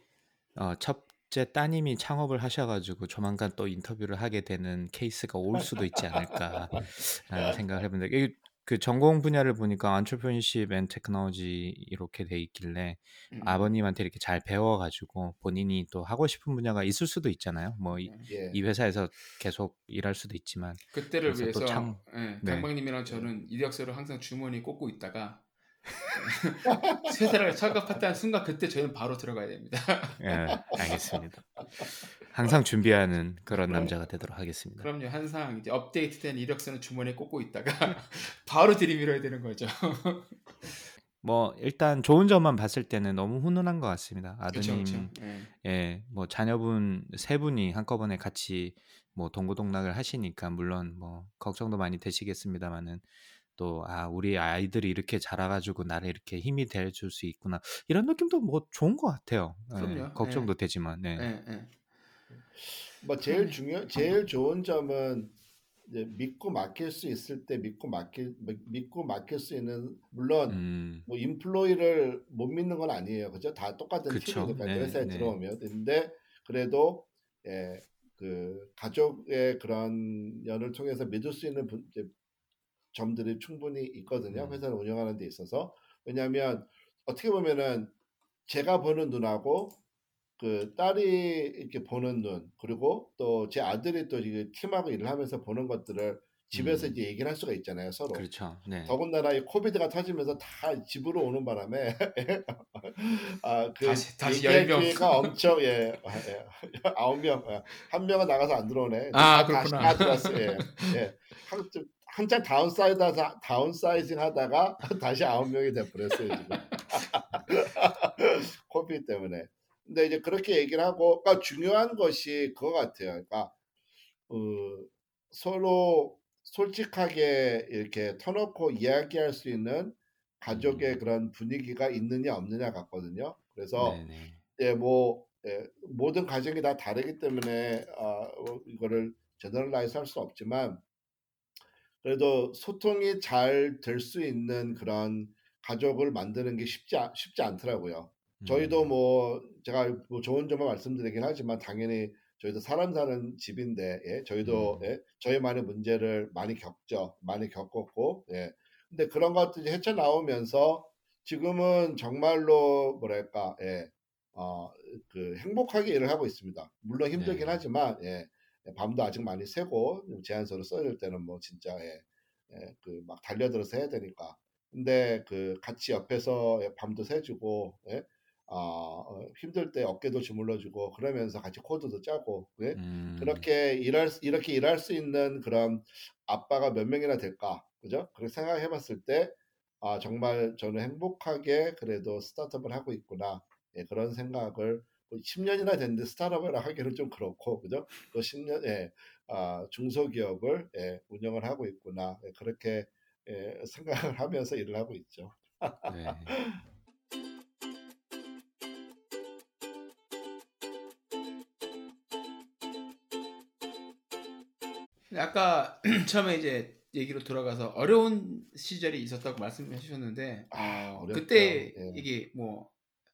어, 첫 째 따님이 창업을 하셔가지고 조만간 또 인터뷰를 하게 되는 케이스가 올 수도 있지 않을까라는 생각을 해본다. 이그 전공 분야를 보니까 entrepreneurship and technology 이렇게 돼 있길래 음, 아버님한테 이렇게 잘 배워가지고 본인이 또 하고 싶은 분야가 있을 수도 있잖아요. 뭐이 네. 예. 회사에서 계속 일할 수도 있지만 그때를 그래서 또 위해서 참- 예, 네. 강박님이랑 저는 이력서를 항상 주머니에 꽂고 있다가 회사를 창업했다는 순간 그때 저희는 바로 들어가야 됩니다. 예, 알겠습니다. 항상 준비하는 그런 남자가 되도록 하겠습니다. 그럼요. 항상 이제 업데이트된 이력서는 주머니에 꽂고 있다가 바로 들이밀어야 되는 거죠. 뭐 일단 좋은 점만 봤을 때는 너무 훈훈한 것 같습니다. 아드님, 그렇죠. 예. 예, 뭐 자녀분 세 분이 한꺼번에 같이 뭐 동고동락을 하시니까 물론 뭐 걱정도 많이 되시겠습니다만은 또 아 우리 아이들이 이렇게 자라가지고 나를 이렇게 힘이 돼줄 수 있구나 이런 느낌도 뭐 좋은 것 같아요. 예, 그럼요. 걱정도 되지만, 네. 예, 예. 뭐 제일 중요 제일 좋은 점은 이제 믿고 맡길 수 있을 때 믿고 맡길 믿고 맡길 수 있는 물론 음, 뭐 인플로이를 못 믿는 건 아니에요. 그죠? 다 똑같은. 팀이니까 네, 회사에 네. 들어오면. 근데 그래도 예, 그 가족의 그런 연을 통해서 믿을 수 있는 분- 이제 점들이 충분히 있거든요. 음. 회사를 운영하는 데 있어서. 왜냐하면 어떻게 보면은 제가 보는 눈하고 그 딸이 이렇게 보는 눈 그리고 또 제 아들이 또 이게 팀하고 일을 하면서 보는 것들을 집에서 음. 이제 얘기를 할 수가 있잖아요 서로 그렇죠. 네. 더군다나 이 COVID가 터지면서 다 집으로 오는 바람에 아그 다시- 다시 얘기할 열 명. 기회가 엄청 예, 아, 예. 아홉 명한 명은 나가서 안 들어오네 아, 그렇구나. 다 들어왔어요 예, 예. 한, 좀- 한참 downside 하다 downsizing 하다가 다시 아홉 명이 돼버렸어요 지금 COVID 때문에 근데 이제 그렇게 얘기를 하고 그러니까 중요한 것이 그거 같아요 그러니까 어, 서로 솔직하게 이렇게 터놓고 이야기할 수 있는 가족의 음. 그런 분위기가 있느냐 없느냐 같거든요. 그래서. 예, 뭐 예, 모든 가정이 다 다르기 때문에 아, 어, 이거를 generalize 할 수 없지만 그래도 소통이 잘 될 수 있는 그런 가족을 만드는 게 쉽지 않- 쉽지 않더라고요. 저희도 음. 뭐 제가 뭐 좋은 점만 말씀드리긴 하지만 당연히 저희도 사람 사는 집인데 예, 저희도 음. 예, 저희만의 문제를 많이 겪죠. 많이 겪었고 예. 근데 그런 것들이 헤쳐 나오면서 지금은 정말로 뭐랄까 예. 어, 그 행복하게 일을 하고 있습니다. 물론 힘들긴 네. 하지만 예. 예, 밤도 아직 많이 새고 제안서를 써야 될 때는 뭐 진짜 예. 예, 그 막 달려들어서 해야 되니까. 근데 그 같이 옆에서 예, 밤도 새주고 예? 아, 어, 힘들 때 어깨도 주물러주고 그러면서 같이 코드도 짜고 예? 음. 그렇게 일할 수- 이렇게 일할 수 있는 그런 아빠가 몇 명이나 될까 그죠? 그렇게 생각해봤을 때 아, 정말 저는 행복하게 그래도 스타트업을 하고 있구나 예, 그런 생각을 뭐 10년이나 됐는데 스타트업이라 하기는 좀 그렇고 그죠? 또 10년 예, 아, 중소기업을 예, 운영을 하고 있구나 예, 그렇게 예, 생각을 하면서 일을 하고 있죠. 네. 아까 처음에 이제 얘기로 돌아가서 어려운 시절이 있었다고 말씀해 주셨는데 아, 어, 그때 예. 이게 뭐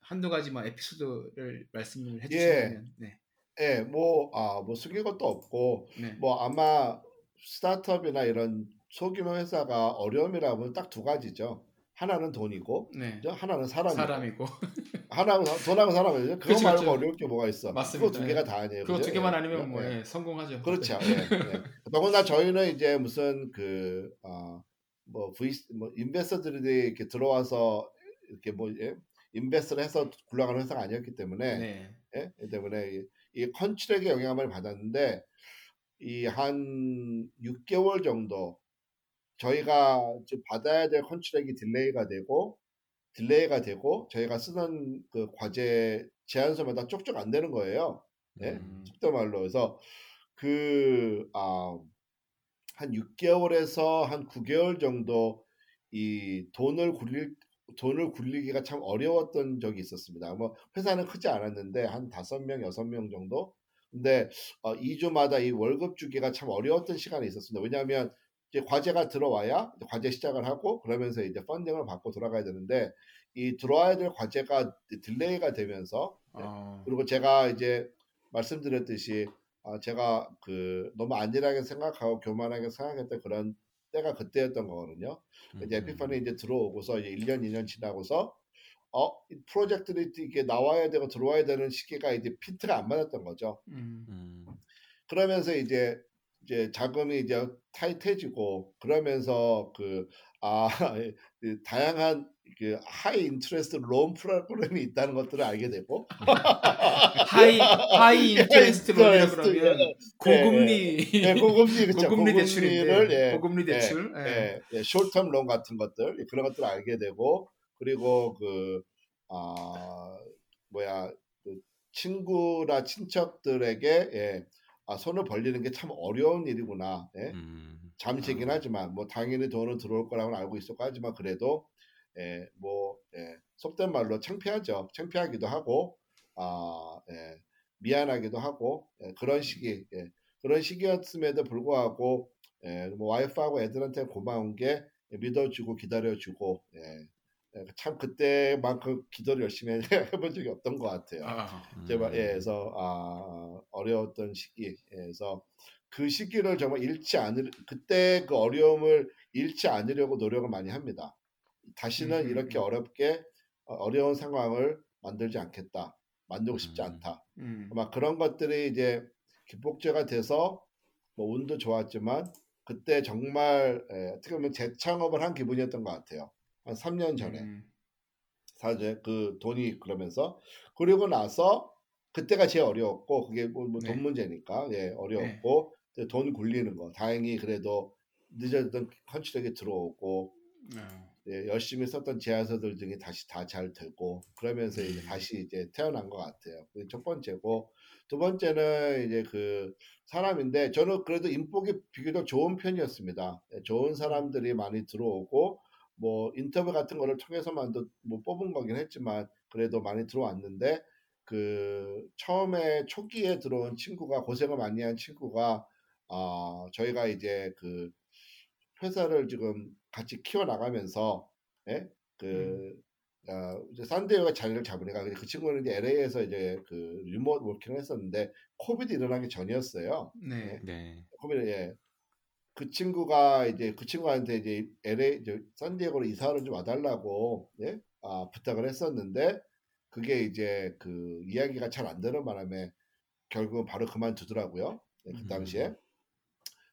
한두 가지만 에피소드를 말씀을 예. 해주시면 네. 예, 뭐, 아, 뭐 숨길 것도 없고, 네. 뭐 아마 스타트업이나 이런 소규모 회사가 어려움이라면 딱 두 가지죠. 하나는 돈이고, 네. 하나는 사람이고. 사람이고 하나는 돈하고 사람이죠. 그거 그렇죠, 말고 그렇죠. 어려울 게 뭐가 있어. 맞습니다. 그거 두 개가 다 아니에요. 그거 그죠? 두 개만 예, 아니면 예, 뭐 예. 예, 성공하죠. 그렇죠. 예, 예. 더구나 저희는 이제 무슨 그, 아, 뭐, V, 뭐, 인베스터들이 이렇게 들어와서 이렇게 뭐, 예? 인베스트를 해서 굴러가는 회사가 아니었기 때문에, 네. 예? 이 때문에 이, 이 컨트랙의 영향을 받았는데, 이 한 6개월 정도 저희가 지금 받아야 될 contract이 delay가 되고, delay가 되고, 저희가 쓰는 그 과제 제안서마다 족족 안 되는 거예요. 예? 음. 속된 말로. 그래서 그, 아, 한 6개월에서 한 9개월 정도 이 돈을 굴릴, 돈을 굴리기가 참 어려웠던 적이 있었습니다. 뭐, 회사는 크지 않았는데, 한 5명, 6명 정도? 근데, 어, 2주마다 이 월급 주기가 참 어려웠던 시간이 있었습니다. 왜냐하면, 이제 과제가 들어와야 과제 시작을 하고, 그러면서 이제 funding을 받고 돌아가야 되는데, 이 들어와야 될 과제가 delay가 되면서, 어, 그리고 제가 이제 말씀드렸듯이 아, 제가 그 너무 안일하게 생각하고 교만하게 생각했던 그런 때가 그때였던 거거든요. 이제 음. 에피판이 이제 들어오고서 이제 1년, 2년 지나고서 어, 이 프로젝트들이 이게 나와야 되고 들어와야 되는 시기가 이제 fit가 안 맞았던 거죠. 음. 음. 그러면서 이제 이제 자금이 이제 타이트해지고 그러면서 그 아, 그 다양한 그 high interest loan 프로그램이 있다는 것들을 알게 되고 high high interest loan이라 그러면 예, 고금리 예, 고금리 그쵸 고금리 대출인데 예, 고금리 예, 대출 예. 예, 예, short-term loan 같은 것들 예, 그런 것들을 알게 되고 그리고 그 아, 뭐야 그 친구나 친척들에게 예, 아, 손을 벌리는 게 참 어려운 일이구나. 예? 음. 잠시긴 아. 하지만 뭐 당연히 돈은 들어올 거라고는 알고 있었고 하지만 그래도 예, 뭐 예, 속된 말로 창피하죠. 창피하기도 하고 아, 예, 미안하기도 하고 예, 그런 시기 예, 그런 시기였음에도 불구하고 예, 뭐 와이프하고 애들한테 고마운 게 믿어주고 기다려주고 예, 예, 참 그때만큼 기도를 열심히 해본 적이 없던 것 같아요. 아, 제발 예, 음. 그래서 아, 어려웠던 시기 예, 그래서 그 시기를 정말 잃지 않을 그때 그 어려움을 잃지 않으려고 노력을 많이 합니다. 다시는 음, 음, 이렇게 음. 어렵게 어, 어려운 상황을 만들지 않겠다. 만들고 싶지 음. 않다. 음. 아마 그런 것들이 이제 기폭제가 돼서 뭐 운도 좋았지만 그때 정말 예, 어떻게 보면 재창업을 한 기분이었던 것 같아요. 한 3년 전에. 음. 사실 그 돈이 그러면서 그리고 나서 그때가 제일 어려웠고 그게 뭐돈 네. 문제니까 예 어려웠고 근데 돈 굴리는 거 다행히 그래도 늦어졌던 컨트랙이 들어오고 어. 예, 열심히 썼던 제안서들 등이 다시 다 잘 되고 그러면서 이제 음. 다시 이제 태어난 것 같아요. 첫 번째고 두 번째는 이제 그 사람인데 저는 그래도 인복이 비교적 좋은 편이었습니다. 예, 좋은 사람들이 많이 들어오고 뭐 인터뷰 같은 거를 통해서만도 뭐 뽑은 거긴 했지만 그래도 많이 들어왔는데 그 처음에 초기에 들어온 친구가 고생을 많이 한 친구가 아 저희가 이제 그 회사를 지금 같이 키워 나가면서 예? 그 아, 이제 산디에고가 자리를 잡으니까 그 친구는 이제 LA에서 이제 그 remote working을 했었는데 COVID 일어나기 전이었어요. 네. 네. COVID 예. 그 친구가 이제 그 친구한테 이제 LA 이제 산디에고로 이사를 좀 와달라고 예? 아, 부탁을 했었는데 그게 이제 그 이야기가 잘 안 되는 바람에 결국은 바로 그만두더라고요. 예, 그 음. 당시에.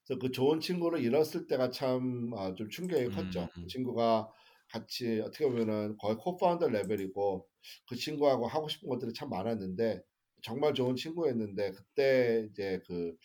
그래서 그 좋은 친구를 잃었을 때가 참 아, 좀 충격이 컸죠. 음, 그 음. 친구가 같이 어떻게 보면은 거의 co-founder 레벨이고 그 친구하고 하고 싶은 것들이 참 많았는데 정말 좋은 친구였는데 그때 이제 그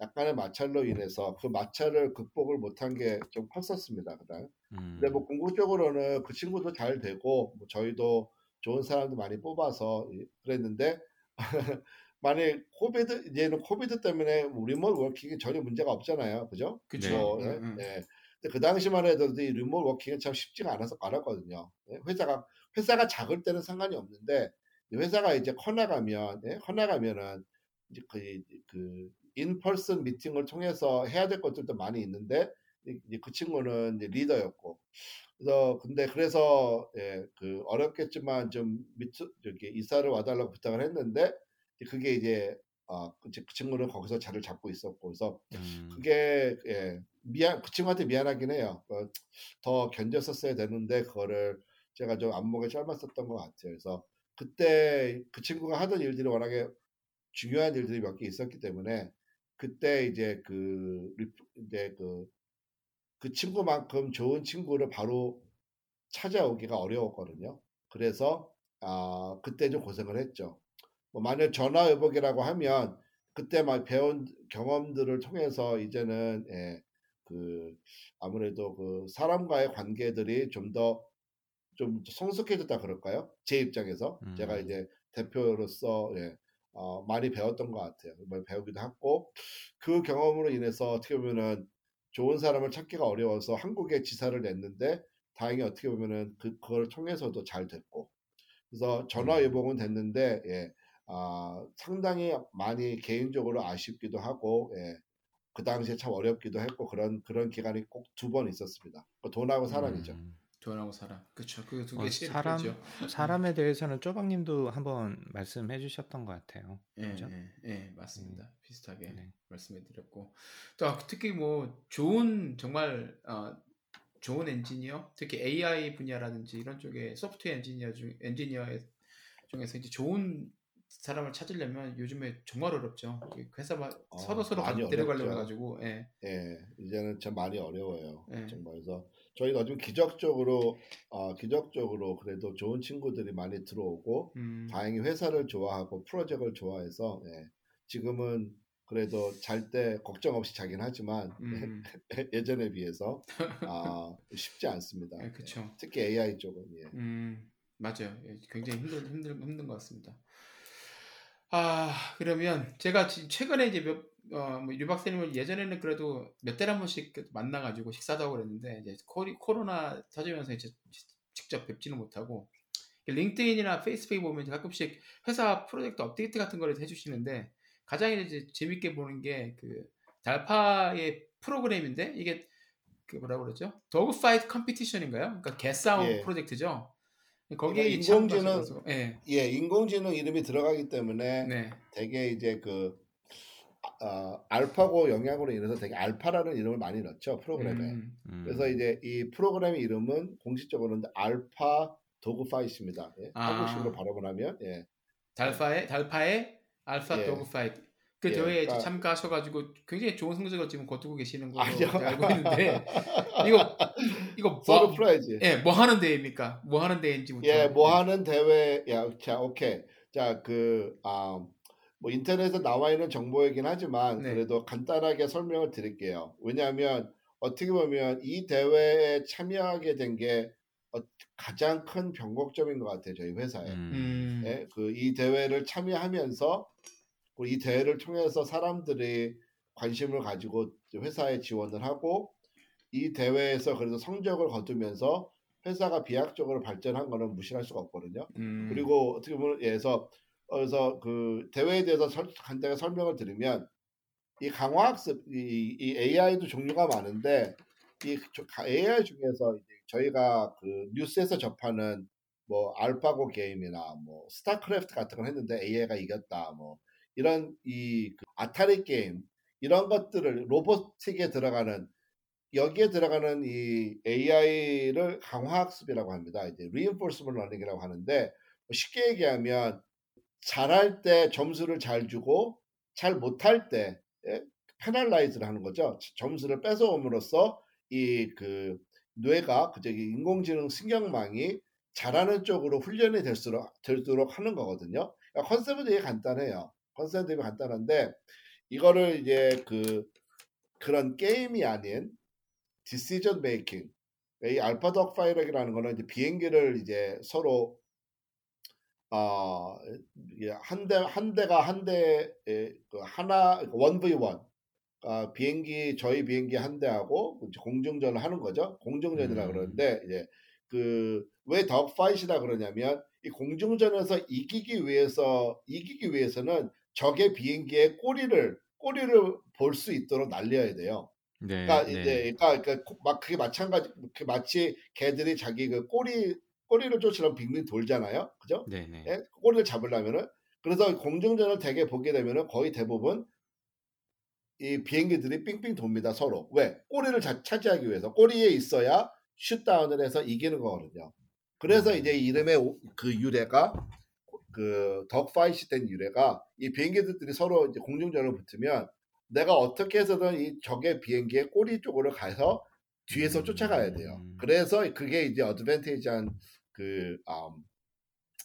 약간의 마찰로 인해서 그 마찰을 극복을 못한 게 좀 컸었습니다. 그다음. 음. 근데 뭐 궁극적으로는 그 친구도 잘 되고 뭐 저희도 좋은 사람도 많이 뽑아서 이- 그랬는데 만약 COVID 이제는 COVID 때문에 뭐 remote working이 전혀 문제가 없잖아요, 그죠? 뭐, 음, 예, 음. 예. 근데 그 당시만 해도 이 remote working이 참 쉽지가 않아서 알았거든요. 예, 회사가 회사가 작을 때는 상관이 없는데 이 회사가 이제 커나가면 예, 커나가면은 이제 그, 그 in-person 미팅을 통해서 해야 될 것들도 많이 있는데 이제 그 친구는 이제 리더였고 그래서 근데 그래서 예, 그 어렵겠지만 좀 미트 이렇게 이사를 와달라고 부탁을 했는데 그게 이제 어, 그, 그 친구는 거기서 자리를 잡고 있었고 그래서 음. 그게 예, 미안 그 친구한테 미안하긴 해요. 어, 더 견뎠었어야 되는데 그거를 제가 좀 안목에 짧았었던 것 같아요. 그래서 그때 그 친구가 하던 일들이 워낙에 중요한 일들이 몇 개 있었기 때문에 그때 이제 그 이제 그, 그 친구만큼 좋은 친구를 바로 찾아오기가 어려웠거든요. 그래서 아 그때 좀 고생을 했죠. 뭐 만약 전화 회복이라고 하면 그때 막 배운 경험들을 통해서 이제는 예, 그 아무래도 그 사람과의 관계들이 좀더좀 성숙해졌다 그럴까요? 제 입장에서 음. 제가 이제 대표로서 예, 어, 많이 배웠던 것 같아요. 많이 배우기도 했고 그 경험으로 인해서 어떻게 보면은 좋은 사람을 찾기가 어려워서 한국에 지사를 냈는데 다행히 어떻게 보면은 그 그걸 통해서도 잘 됐고 그래서 전화 음. 예봉은 됐는데 예, 아, 상당히 많이 개인적으로 아쉽기도 하고 예, 그 당시에 참 어렵기도 했고 그런 그런 기간이 꼭 두 번 있었습니다. 그 돈하고 사람이죠. 음. 돈하고 사람. 그렇죠. 그두 어, 개 사람 실패죠. 사람에 대해서는 쪼박님도 한번 말씀해 주셨던 것 같아요. 예, 그죠? 예, 예, 맞습니다. 비슷하게 네. 말씀해 드렸고, 또 특히 뭐 좋은 정말 어, 좋은 엔지니어, 특히 AI 분야라든지 이런 쪽에 소프트웨어 엔지니어 중 엔지니어 중에서 이제 좋은 사람을 찾으려면 요즘에 정말 어렵죠. 회사가 어, 서로 서로 데려가려고 어렵죠. 해가지고, 예, 예, 이제는 참 많이 어려워요. 네. 정말 그래서 저희가 좀 기적적으로 어, 기적적으로 그래도 좋은 친구들이 많이 들어오고 음, 다행히 회사를 좋아하고 프로젝트를 좋아해서 예, 지금은 그래도 잘 때 걱정 없이 자긴 하지만 음, 예전에 비해서 아, 쉽지 않습니다. 예. 특히 AI 쪽은 예. 음, 맞아요. 예, 굉장히 힘든, 힘든, 힘든 것 같습니다. 아, 그러면 제가 최근에 이제 몇, 어, 뭐, 유 박사님을 예전에는 그래도 몇 달에 한 번씩 그 만나가지고 식사도 하고 그랬는데, 이제 코리, 코로나 터지면서 이제 직접 뵙지는 못하고, LinkedIn이나 페이스북에 보면 이제 가끔씩 회사 프로젝트 업데이트 같은 거를 해주시는데, 가장 이제 재밌게 보는 게 그 DARPA의 프로그램인데, 이게 그 뭐라 그러죠? dogfight competition인가요? 그러니까 개싸움 예. 프로젝트죠. 거기에 그러니까 인공지능- 예, 예, 인공지능 이름이 들어가기 때문에 네, 되게 이제 그 아, 알파고 영향으로 인해서 되게 알파라는 이름을 많이 넣죠 프로그램에. 음, 음. 그래서 이제 이 프로그램의 이름은 공식적으로는 Alpha Dogfight입니다. 예, 아. 한국식으로 발음을 하면 예. DARPA의 DARPA의 Alpha 예. Dogfight 그 예, 대회에 이제 그러니까- 참가하셔가지고 굉장히 좋은 성적을 지금 거두고 계시는 걸로 아니요. 제가 알고 있는데 이거 이거 뭐, surprise. 예, 뭐 하는 대회입니까? 뭐 하는 대회인지부터 예, 뭐 하는 대회, 야, 자, 오케이. 자, 그, 아, 뭐 인터넷에 나와 있는 정보이긴 하지만 네. 그래도 간단하게 설명을 드릴게요. 왜냐하면 어떻게 보면 이 대회에 참여하게 된게 어, 가장 큰 변곡점인 것 같아요, 저희 회사에. 음. 음, 예, 그이 대회를 참여하면서 이 대회를 통해서 사람들이 관심을 가지고 회사에 지원을 하고 이 대회에서 그래도 성적을 거두면서 회사가 비약적으로 발전한 거는 무시할 수가 없거든요. 음, 그리고 어떻게 보면 예서 그래서 그 대회에 대해서 설- 간단하게 설명을 드리면 이 강화학습 이, 이 AI도 종류가 많은데 이 조- AI 중에서 이제 저희가 그 뉴스에서 접하는 뭐 알파고 게임이나 뭐 스타크래프트 같은 걸 했는데 AI가 이겼다 뭐 이런 이그 아타리 게임 이런 것들을 로보틱에 들어가는 여기에 들어가는 이 AI를 강화 학습이라고 합니다. 이제 reinforcement learning이라고 하는데 쉽게 얘기하면 잘할 때 점수를 잘 주고 잘 못할 때 penalize를 하는 거죠. 점수를 뺏어옴으로써 이 그 뇌가 그 저기 인공지능 신경망이 잘하는 쪽으로 훈련이 될수록 되도록 하는 거거든요. 그러니까 컨셉은 되게 간단해요. 컨셉은 되게 간단한데 이거를 이제 그 그런 게임이 아닌 decision making 이 Alpha Dogfight이라는 거는 이제 비행기를 이제 서로 어한 대 한 대가 한대 그 하나 one v one 아, 비행기 저희 비행기 한 대하고 공중전을 하는 거죠. 공중전이라 음. 그러는데 이제 그 왜 덕파이시라 그러냐면 이 공중전에서 이기기 위해서 이기기 위해서는 적의 비행기의 꼬리를 꼬리를 볼 수 있도록 날려야 돼요. 네. 그러니까 네. 이제 그러니까, 그러니까 코- 막 그게 마찬가지 그 마치 개들이 자기 그 꼬리 꼬리를 쫓으려면 빙빙 돌잖아요. 그죠? 네, 네. 예? 꼬리를 잡으려면은 그래서 공중전을 되게 보게 되면은 거의 대부분 이 비행기들이 삥삥 돕니다 서로 왜 꼬리를 자- 차지하기 위해서 꼬리에 있어야 슛다운을 해서 이기는 거거든요. 그래서 음. 이제 이름의 오- 그 유래가 그 덕파이시 된 유래가 이 비행기들이 서로 이제 공중전을 붙으면 내가 어떻게 해서든 이 적의 비행기의 꼬리 쪽으로 가서 뒤에서 쫓아가야 돼요. 음. 그래서 그게 이제 어드밴테이지한 그 음,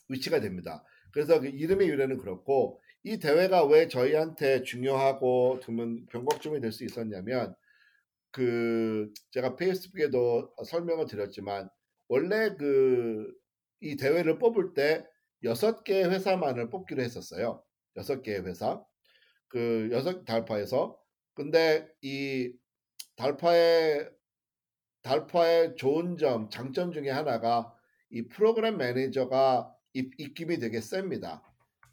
위치가 됩니다. 그래서 그 이름의 유래는 그렇고 이 대회가 왜 저희한테 중요하고 그러면 변곡점이 될 수 있었냐면 그 제가 페이스북에도 설명을 드렸지만 원래 그 이 대회를 뽑을 때 여섯 개 회사만을 뽑기로 했었어요. 여섯 개의 회사. 그 여섯 달파에서 근데 이 달파의 DARPA의 좋은 점, 장점 중에 하나가 이 프로그램 매니저가 입, 입김이 되게 셉니다.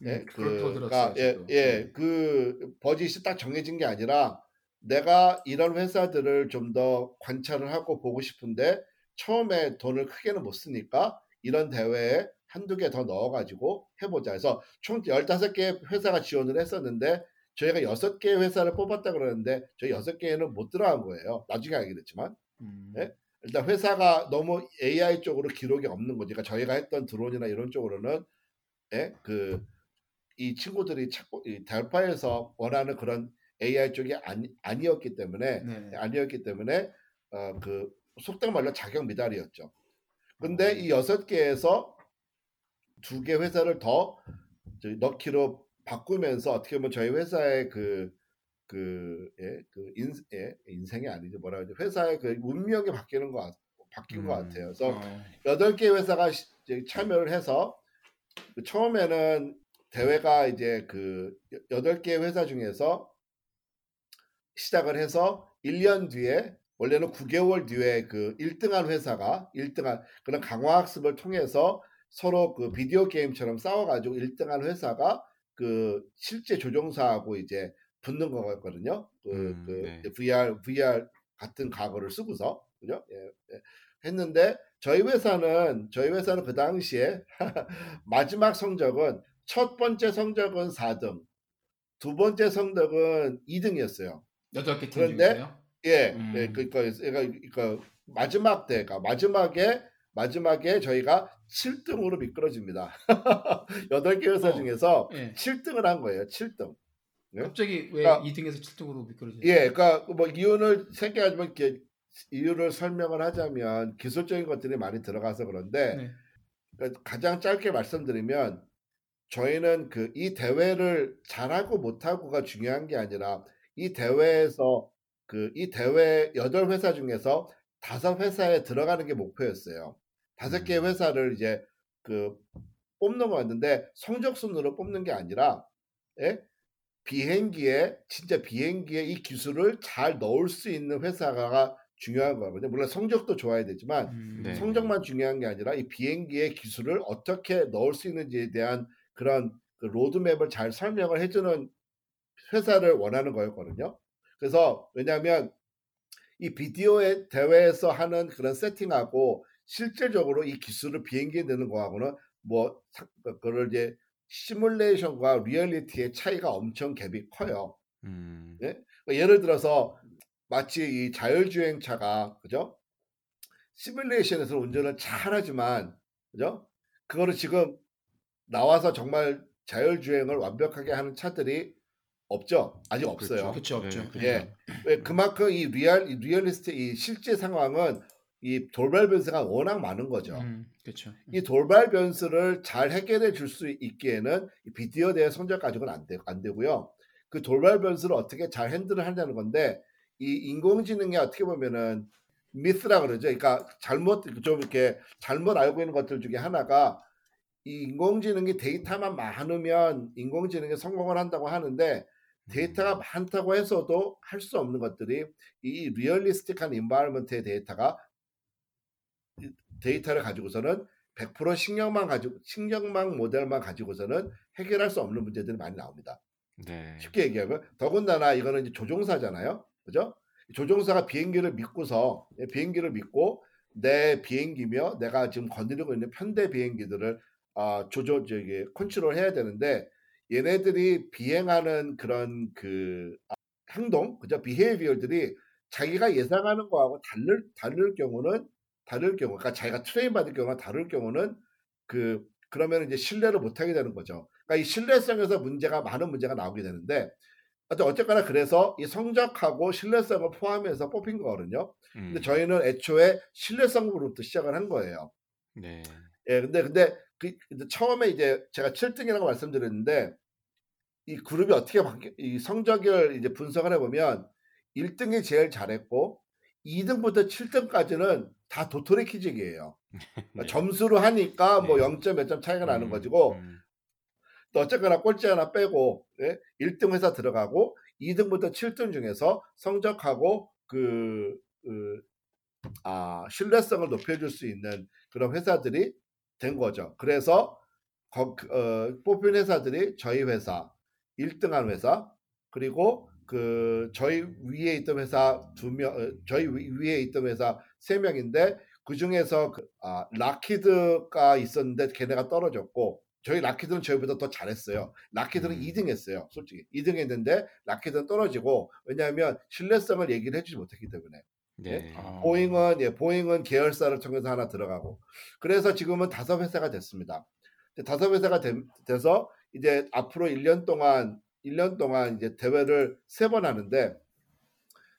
예, 음, 더 그러니까. 예. 예, 그 버짓이 딱 정해진 게 아니라 내가 이런 회사들을 좀 더 관찰을 하고 보고 싶은데 처음에 돈을 크게는 못 쓰니까 이런 대회에 한두 개 더 넣어가지고 해보자 해서 총 15개 회사가 지원을 했었는데 저희가 6개 회사를 뽑았다 그러는데 저희 6개는 못 들어간 거예요. 나중에 알게 됐지만 음. 예? 일단 회사가 너무 AI 쪽으로 기록이 없는 거지. 그러니까 저희가 했던 드론이나 이런 쪽으로는 예? 그 이 친구들이 찾고 이 달파에서 원하는 그런 AI 쪽이 아니, 아니었기 때문에 네. 아니었기 때문에 어, 그 속된 말로 자격 미달이었죠. 근데 음. 이 여섯 개에서 두 개 회사를 더 넣기로 바꾸면서 어떻게 보면 저희 회사의 그, 그, 예, 그 인, 예, 인생이 아니죠. 뭐라 그러죠. 회사의 그 운명이 바뀌는 것, 같- 바뀐 것 음. 같아요. 그래서 어. 여덟 개 회사가 참여를 해서 그 처음에는 대회가 이제 그 여- 여덟 개 회사 중에서 시작을 해서 1년 뒤에 원래는 9개월 뒤에 그 1등한 회사가 1등한 그런 강화학습을 통해서 서로 그 비디오 게임처럼 싸워가지고 1등한 회사가 그 실제 조종사하고 이제 붙는 거거든요. 그, 음, 그 네. VR VR 같은 과거를 쓰고서 그죠? 예, 예. 했는데 저희 회사는 저희 회사는 그 당시에 마지막 성적은 첫 번째 성적은 4등, 두 번째 성적은 2등이었어요. 여덟 개팀 그런데 중에서요. 예, 음. 예, 그러니까, 그러니까, 그러니까 마지막 때가 마지막에 마지막에 저희가 7등으로 미끄러집니다. 여덟 개 회사 어. 중에서 예. 7등을 한 거예요. 7등. 네? 갑자기 왜 그러니까- 2등에서 7등으로 미끄러지죠? 예, 그러니까 뭐 이유를 생각하지만 이유를 설명을 하자면 기술적인 것들이 많이 들어가서 그런데 네. 그러니까 가장 짧게 말씀드리면 저희는 그 이 대회를 잘하고 못하고가 중요한 게 아니라 이 대회에서 그 이 대회 여덟 회사 중에서 다섯 회사에 들어가는 게 목표였어요. 다섯 개의 음. 회사를 이제 그 뽑는 거였는데 성적 순으로 뽑는 게 아니라 예? 비행기에 진짜 비행기에 이 기술을 잘 넣을 수 있는 회사가 중요한 거거든요. 물론 성적도 좋아야 되지만 음. 네. 성적만 중요한 게 아니라 이 비행기의 기술을 어떻게 넣을 수 있는지에 대한 그런 그 로드맵을 잘 설명을 해주는 회사를 원하는 거였거든요. 그래서 왜냐하면 이 비디오의 대회에서 하는 그런 세팅하고 실제적으로 이 기술을 비행기에 넣는 거하고는 뭐 사- 그걸 이제 시뮬레이션과 리얼리티의 차이가 엄청 갭이 커요. 음. 예? 예를 들어서 마치 이 자율주행차가 그죠? 시뮬레이션에서 운전을 잘하지만 그죠? 그거를 지금 나와서 정말 자율주행을 완벽하게 하는 차들이 없죠. 아직 없어요. 그렇죠, 없죠. 네. 예. 왜 그만큼 이 real 이 realistic 이 실제 상황은 이 돌발 변수가 워낙 많은 거죠. 음, 그렇죠. 이 돌발 변수를 잘 해결해 줄 수 있기에는 이 비디오 대회 성적 가지고는 안, 되, 안 되고요. 그 돌발 변수를 어떻게 잘 handle을 하냐는 건데 이 인공지능이 어떻게 보면은 myth라 그러죠. 그러니까 잘못 좀 이렇게 잘못 알고 있는 것들 중에 하나가 이 인공지능이 데이터만 많으면 인공지능이 성공을 한다고 하는데 데이터가 음. 많다고 해서도 할 수 없는 것들이 이 realistic한 environment의 데이터가 데이터를 가지고서는 100% 신경만 가지고 신경망 모델만 가지고서는 해결할 수 없는 문제들이 많이 나옵니다. 네. 쉽게 얘기하면 더군다나 이거는 이제 조종사잖아요. 그죠? 조종사가 비행기를 믿고서 예, 비행기를 믿고 내 비행기며 내가 지금 건드리고 있는 편대 비행기들을 아, 조조 저기 컨트롤 해야 되는데 얘네들이 비행하는 그런 그 아, 행동, 그죠? behavior들이 자기가 예상하는 거하고 다를 다를 경우는 다를 경우, 그러니까 자기가 train 받을 경우가 다를 경우는 그 그러면 이제 신뢰를 못 하게 되는 거죠. 그러니까 이 신뢰성에서 문제가 많은 문제가 나오게 되는데 어쨌거나 그래서 이 성적하고 신뢰성을 포함해서 뽑힌 거거든요. 근데 음. 저희는 애초에 신뢰성으로부터 시작을 한 거예요. 네. 예, 근데 근데 그 근데 처음에 이제 제가 7등이라고 말씀드렸는데 이 그룹이 어떻게 바뀌, 이 성적을 이제 분석을 해보면 1등이 제일 잘했고 2등부터 7등까지는 다 도토리 키직이에요. 그러니까 네. 점수로 하니까 뭐 네. 0점 몇 점 차이가 나는 음, 거지고 음. 또 어쨌거나 꼴찌 하나 빼고 예? 1등 회사 들어가고 2등부터 7등 중에서 성적하고 그, 그 아, 신뢰성을 높여줄 수 있는 그런 회사들이 된 거죠. 그래서 거, 어, 뽑힌 회사들이 저희 회사 1등한 회사 그리고 그 저희 위에 있던 회사 두 명, 어, 저희 위- 위에 있던 회사 세 명인데 그 중에서 그, 아, 록히드가 있었는데 걔네가 떨어졌고 저희 록히드는 저희보다 더 잘했어요. 록히드는 음. 2등 했어요. 솔직히 2등 했는데 록히드는 떨어지고 왜냐하면 신뢰성을 얘기를 해주지 못했기 때문에 네. 아. 보잉은 예, 보잉은 계열사를 통해서 하나 들어가고 그래서 지금은 다섯 회사가 됐습니다. 다섯 회사가 되, 돼서 이제 앞으로 1년 동안 1년 동안 이제 대회를 세 번 하는데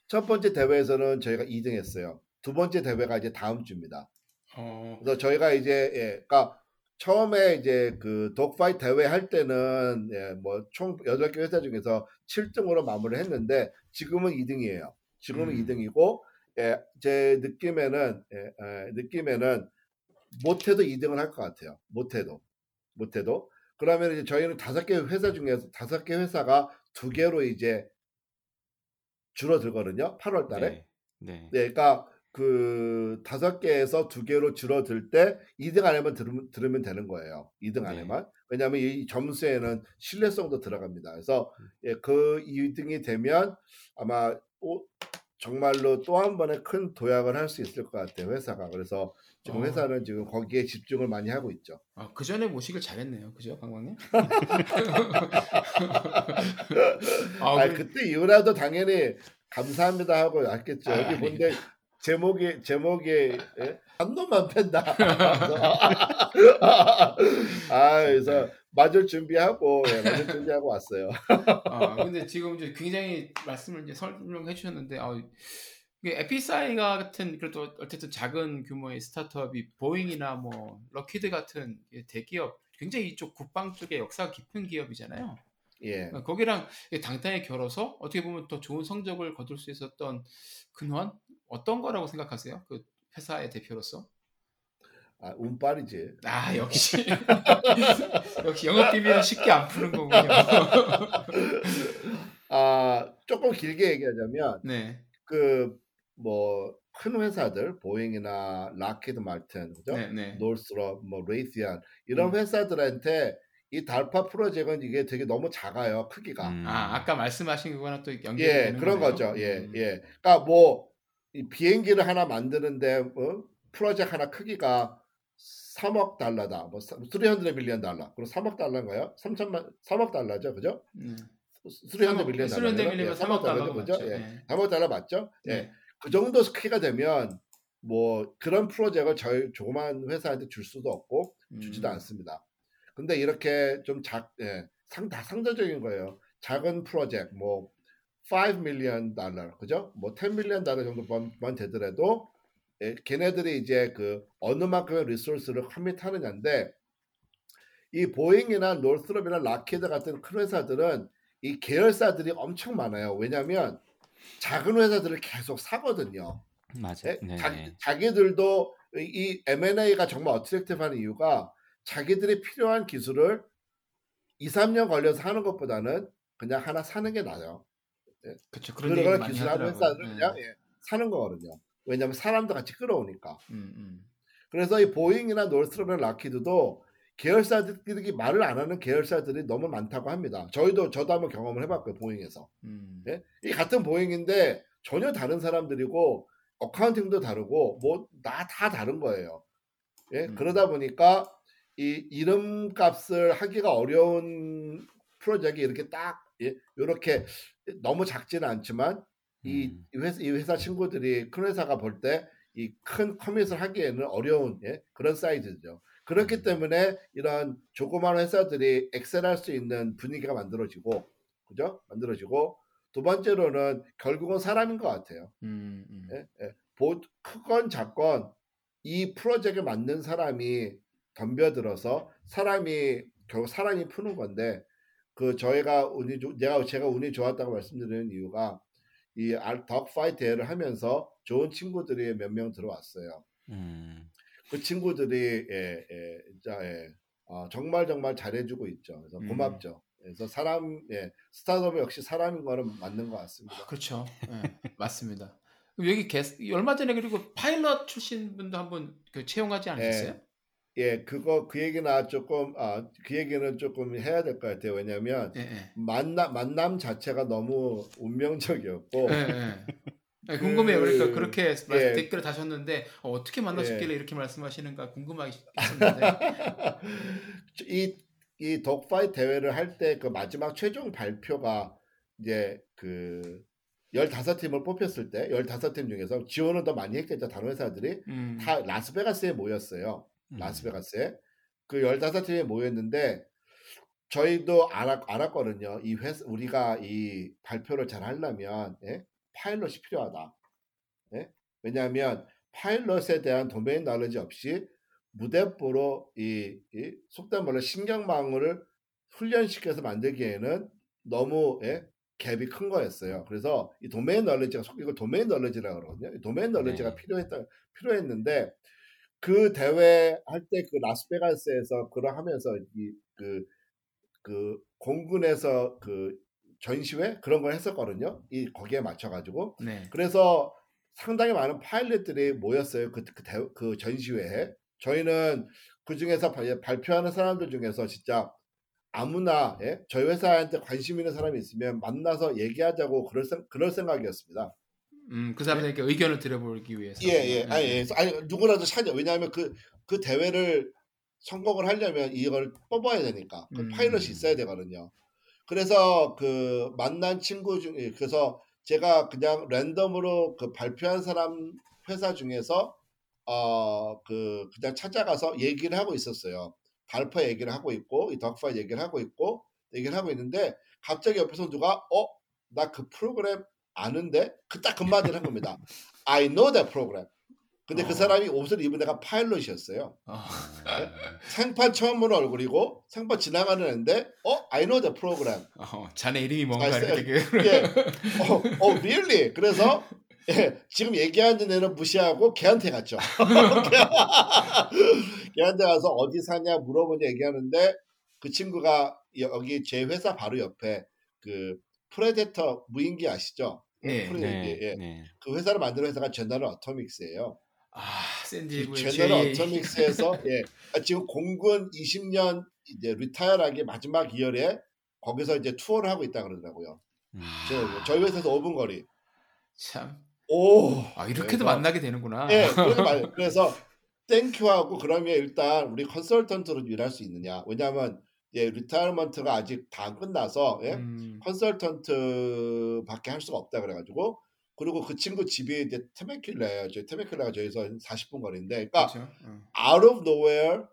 첫 번째 대회에서는 저희가 2등 했어요. 두 번째 대회가 이제 다음 주입니다. 어, 그래서 저희가 이제 예, 그러니까 처음에 이제 그 독파이 대회 할 때는 예, 뭐총 8개 회사 중에서 7등으로 마무리를 했는데 지금은 2등이에요. 지금은 음. 2등이고 예, 제 느낌에는 예, 예, 느낌에는 못해도 2등을 할 것 같아요. 못해도 못해도 그러면 이제 저희는 다섯 개 회사 중에서 다섯 개 회사가 두 개로 이제 줄어들거든요. 8월 달에. 네. 네. 네, 그러니까 그 다섯 개에서 두 개로 줄어들 때 2등 안에만 들으면, 들으면 되는 거예요. 2등 네. 안에만. 왜냐하면 이 점수에는 신뢰성도 들어갑니다. 그래서 예, 그 2등이 되면 아마 또 정말로 또 한 번의 큰 도약을 할 수 있을 것 같아요. 회사가. 그래서 지금 어. 회사는 지금 거기에 집중을 많이 하고 있죠. 아, 그 전에 모시길 잘했네요. 그죠, 강광님? 아, 아, 그- 그때 이후라도 당연히 감사합니다 하고 왔겠죠. 여기 아니. 본데 제목이 제목이 예? 한 놈만 팬다. 아 그래서 맞을 준비하고 예, 맞을 준비하고 왔어요. 아, 근데 지금 이제 굉장히 말씀을 이제 설명해 주셨는데, 아, EpiSci가 같은 그래도 어쨌든 작은 규모의 스타트업이 보잉이나 뭐 록히드 같은 이 대기업, 굉장히 이쪽 국방 쪽에 역사가 깊은 기업이잖아요. 예. 거기랑 당당히 겨뤄서 어떻게 보면 더 좋은 성적을 거둘 수 있었던 근원 어떤 거라고 생각하세요? 그 회사의 대표로서? 아 운빨이지. 아 역시 역시 영업 비밀은 쉽게 안 푸는 거군요. 아 조금 길게 얘기하자면 네, 그 뭐 큰 회사들 보잉이나 록히드 마틴 그죠? 네, 네. 노스롭 뭐 레이시온 이런 음. 회사들한테 이 DARPA 프로젝트는 이게 되게 너무 작아요 크기가. 음. 아 아까 말씀하신 그거랑 또 연결이 예, 되는 그런 거네요. 거죠. 예, 음. 예. 그러니까 뭐이 비행기를 하나 만드는데 어? 프로젝트 하나 크기가 3억 달러다. 뭐 300 million 달러. 그리고 3억 달러인가요? 3천만 3억 달러죠. 그죠? 음. 300 million 달러. 300 million 3억 달러 그죠? 맞죠? 예. 네. 3억 달러 맞죠? 예. 네. 그 정도 크기가 되면 뭐 그런 프로젝트를 저희 조그만 회사한테 줄 수도 없고 주지도 음. 않습니다. 근데 이렇게 좀 작, 예, 상, 다 상대적인 거예요. 작은 프로젝트, 뭐, 5 million 달러, 그죠? 뭐, 10 million 달러 정도만 되더라도, 예, 걔네들이 이제 그 어느 만큼의 resource를 commit하느냐인데, 이 보잉이나 노스롭이나 록히드 같은 큰 회사들은 이 계열사들이 엄청 많아요. 왜냐하면 작은 회사들을 계속 사거든요. 맞아요. 예? 네. 자, 자기들도 이- 이 M&A가 정말 attractive한 이유가 자기들이 필요한 기술을 2, 3년 걸려서 하는 것보다는 그냥 하나 사는 게 나아요. 그렇죠. 그런 많이 기술하는 하더라고요. 회사를 네. 그냥 예, 사는 거거든요. 왜냐하면 사람도 같이 끌어오니까. 음, 음. 그래서 이 보잉이나 Northrop이나 Lockheed도 계열사들이 말을 안 하는 계열사들이 너무 많다고 합니다. 저희도 저도 한번 경험을 해봤고요 보잉에서. 음. 예? 이 같은 보잉인데 전혀 다른 사람들이고 accounting도 다르고 뭐 다 다 다른 거예요. 예? 음. 그러다 보니까 이 이름값을 하기가 어려운 프로젝트가 이렇게 딱 예? 이렇게 너무 작지는 않지만 이, 음. 이 회사, 이 회사 친구들이 큰 회사가 볼 때 이 큰 커밋을 하기에는 어려운 예? 그런 사이즈죠. 그렇기 음. 때문에 이런 조그마한 회사들이 엑셀할 수 있는 분위기가 만들어지고 그죠? 만들어지고 두 번째로는 결국은 사람인 것 같아요. 음, 음. 예? 예. 보, 크건 작건 이 프로젝트를 만든 사람이 덤벼들어서 사람이 결국 사람이 푸는 건데 그 저희가 운이 좋- 내가 제가 운이 좋았다고 말씀드리는 이유가 이 덕파이 대회를 하면서 좋은 친구들이 몇 명 들어왔어요. 음. 그 친구들이 예, 예, 진짜 예, 어, 정말 정말 잘해주고 있죠. 그래서 음. 고맙죠. 그래서 사람 예, 스타트업이 역시 사람인 거는 맞는 것 같습니다. 그렇죠. 예, 맞습니다. 여기 게스 얼마 전에 그리고 파일럿 출신 분도 한번 그 채용하지 않으셨어요? 예, 그거 그 얘기나 조금 아, 그 얘기는 조금 해야 될 것 같아요. 왜냐하면 예, 예. 만남 만남 자체가 너무 운명적이었고 예, 예. 예, 궁금해요. 그러니까 그- 그렇게 예. 댓글을 다셨는데 어, 어떻게 만나셨길래 예. 이렇게 말씀하시는가 궁금하겠는데 이, 이 덕파이 대회를 할 때 그 마지막 최종 발표가 이제 그 15팀을 뽑혔을 때 15팀 중에서 지원을 더 많이 했겠죠. 다른 회사들이 음, 다 라스베가스에 모였어요. 음. 라스베가스에. 그 15팀이 모였는데 저희도 알았, 알았 거든요. 이 회사 우리가 이 발표를 잘 하려면 예? 파일럿이 필요하다. 예? 왜냐하면 파일럿에 대한 도메인 나레지 없이 무대뽀로 이, 이 속된 말로 신경망을 훈련시켜서 만들기에는 너무 예? 갭이 큰 거였어요. 그래서 이 도메인 널리지가 속 이걸 도메인 널리지라고 그러거든요. 이 도메인 널리지가 네. 필요했다 필요했는데 그 대회 할 때 그 라스베가스에서 그걸 하면서 이그 그 공군에서 그 전시회 그런 걸 했었거든요. 이 거기에 맞춰 가지고 네. 그래서 상당히 많은 파일럿들이 모였어요. 그, 그, 대- 그 전시회에. 저희는 그 중에서 발- 발표하는 사람들 중에서 진짜 아무나 예? 저희 회사한테 관심 있는 사람이 있으면 만나서 얘기하자고 그럴, 생, 그럴 생각이었습니다. 음, 그 사람들에게 의견을 들어보기 위해서. 예, 예. 아니, 예. 예. 아니 누구라도 찾아. 왜냐하면 그, 그 대회를 성공을 하려면 이걸 뽑아야 되니까. 그 음. 파일럿이 있어야 되거든요. 그래서 그 만난 친구 중에 그래서 제가 그냥 랜덤으로 그 발표한 사람 회사 중에서 어 그 그냥 찾아가서 얘기를 하고 있었어요. 발표 얘기를 하고 있고 이 덕파 얘기를 하고 있고 얘기를 하고 있는데 갑자기 옆에서 누가 어 나 그 프로그램 아는데 그 딱그 마디를 한 겁니다. I know that program. 근데 그 어. 사람이 옷을 입은 애가 파일럿이었어요. 어, 생판 처음 보는 얼굴이고 생판 지나가는 애인데 어 I know that program. 어, 자네 이름이 뭔가 아, 이렇게 예. 어, 어, really? 그래서 예, 지금 얘기하는 애는 무시하고 걔한테 갔죠. 걔한테 가서 어디 사냐 물어보냐 얘기하는데 그 친구가 여기 제 회사 바로 옆에 그 Predator 무인기 아시죠? 예. 프레- 네, 예, 예. 네. 그 회사를 만든 회사가 General Atomics예요. 아, 이 샌디에고의 General Atomics에서 예, 아, 지금 공군 20년 이제 retire하기 마지막 year에 거기서 이제 투어를 하고 있다 그러더라고요. 음. 저- 저희 회사에서 5분 거리. 참. 오. 아, 이렇게도 그래서- 만나게 되는구나. 예, 말. 그래서 thank you하고 그러면 일단 우리 컨설턴트로 일할 수 있느냐? 왜냐하면 예, retirement가 아직 다안 끝나서 예? 음, 컨설턴트밖에 할 수가 없다 그래가지고 그리고 그 친구 집이 이제 Temecula예요. 저희 Temecula가 저기서 한 40분 거리인데, 그러니까 그렇죠. 어. out of nowhere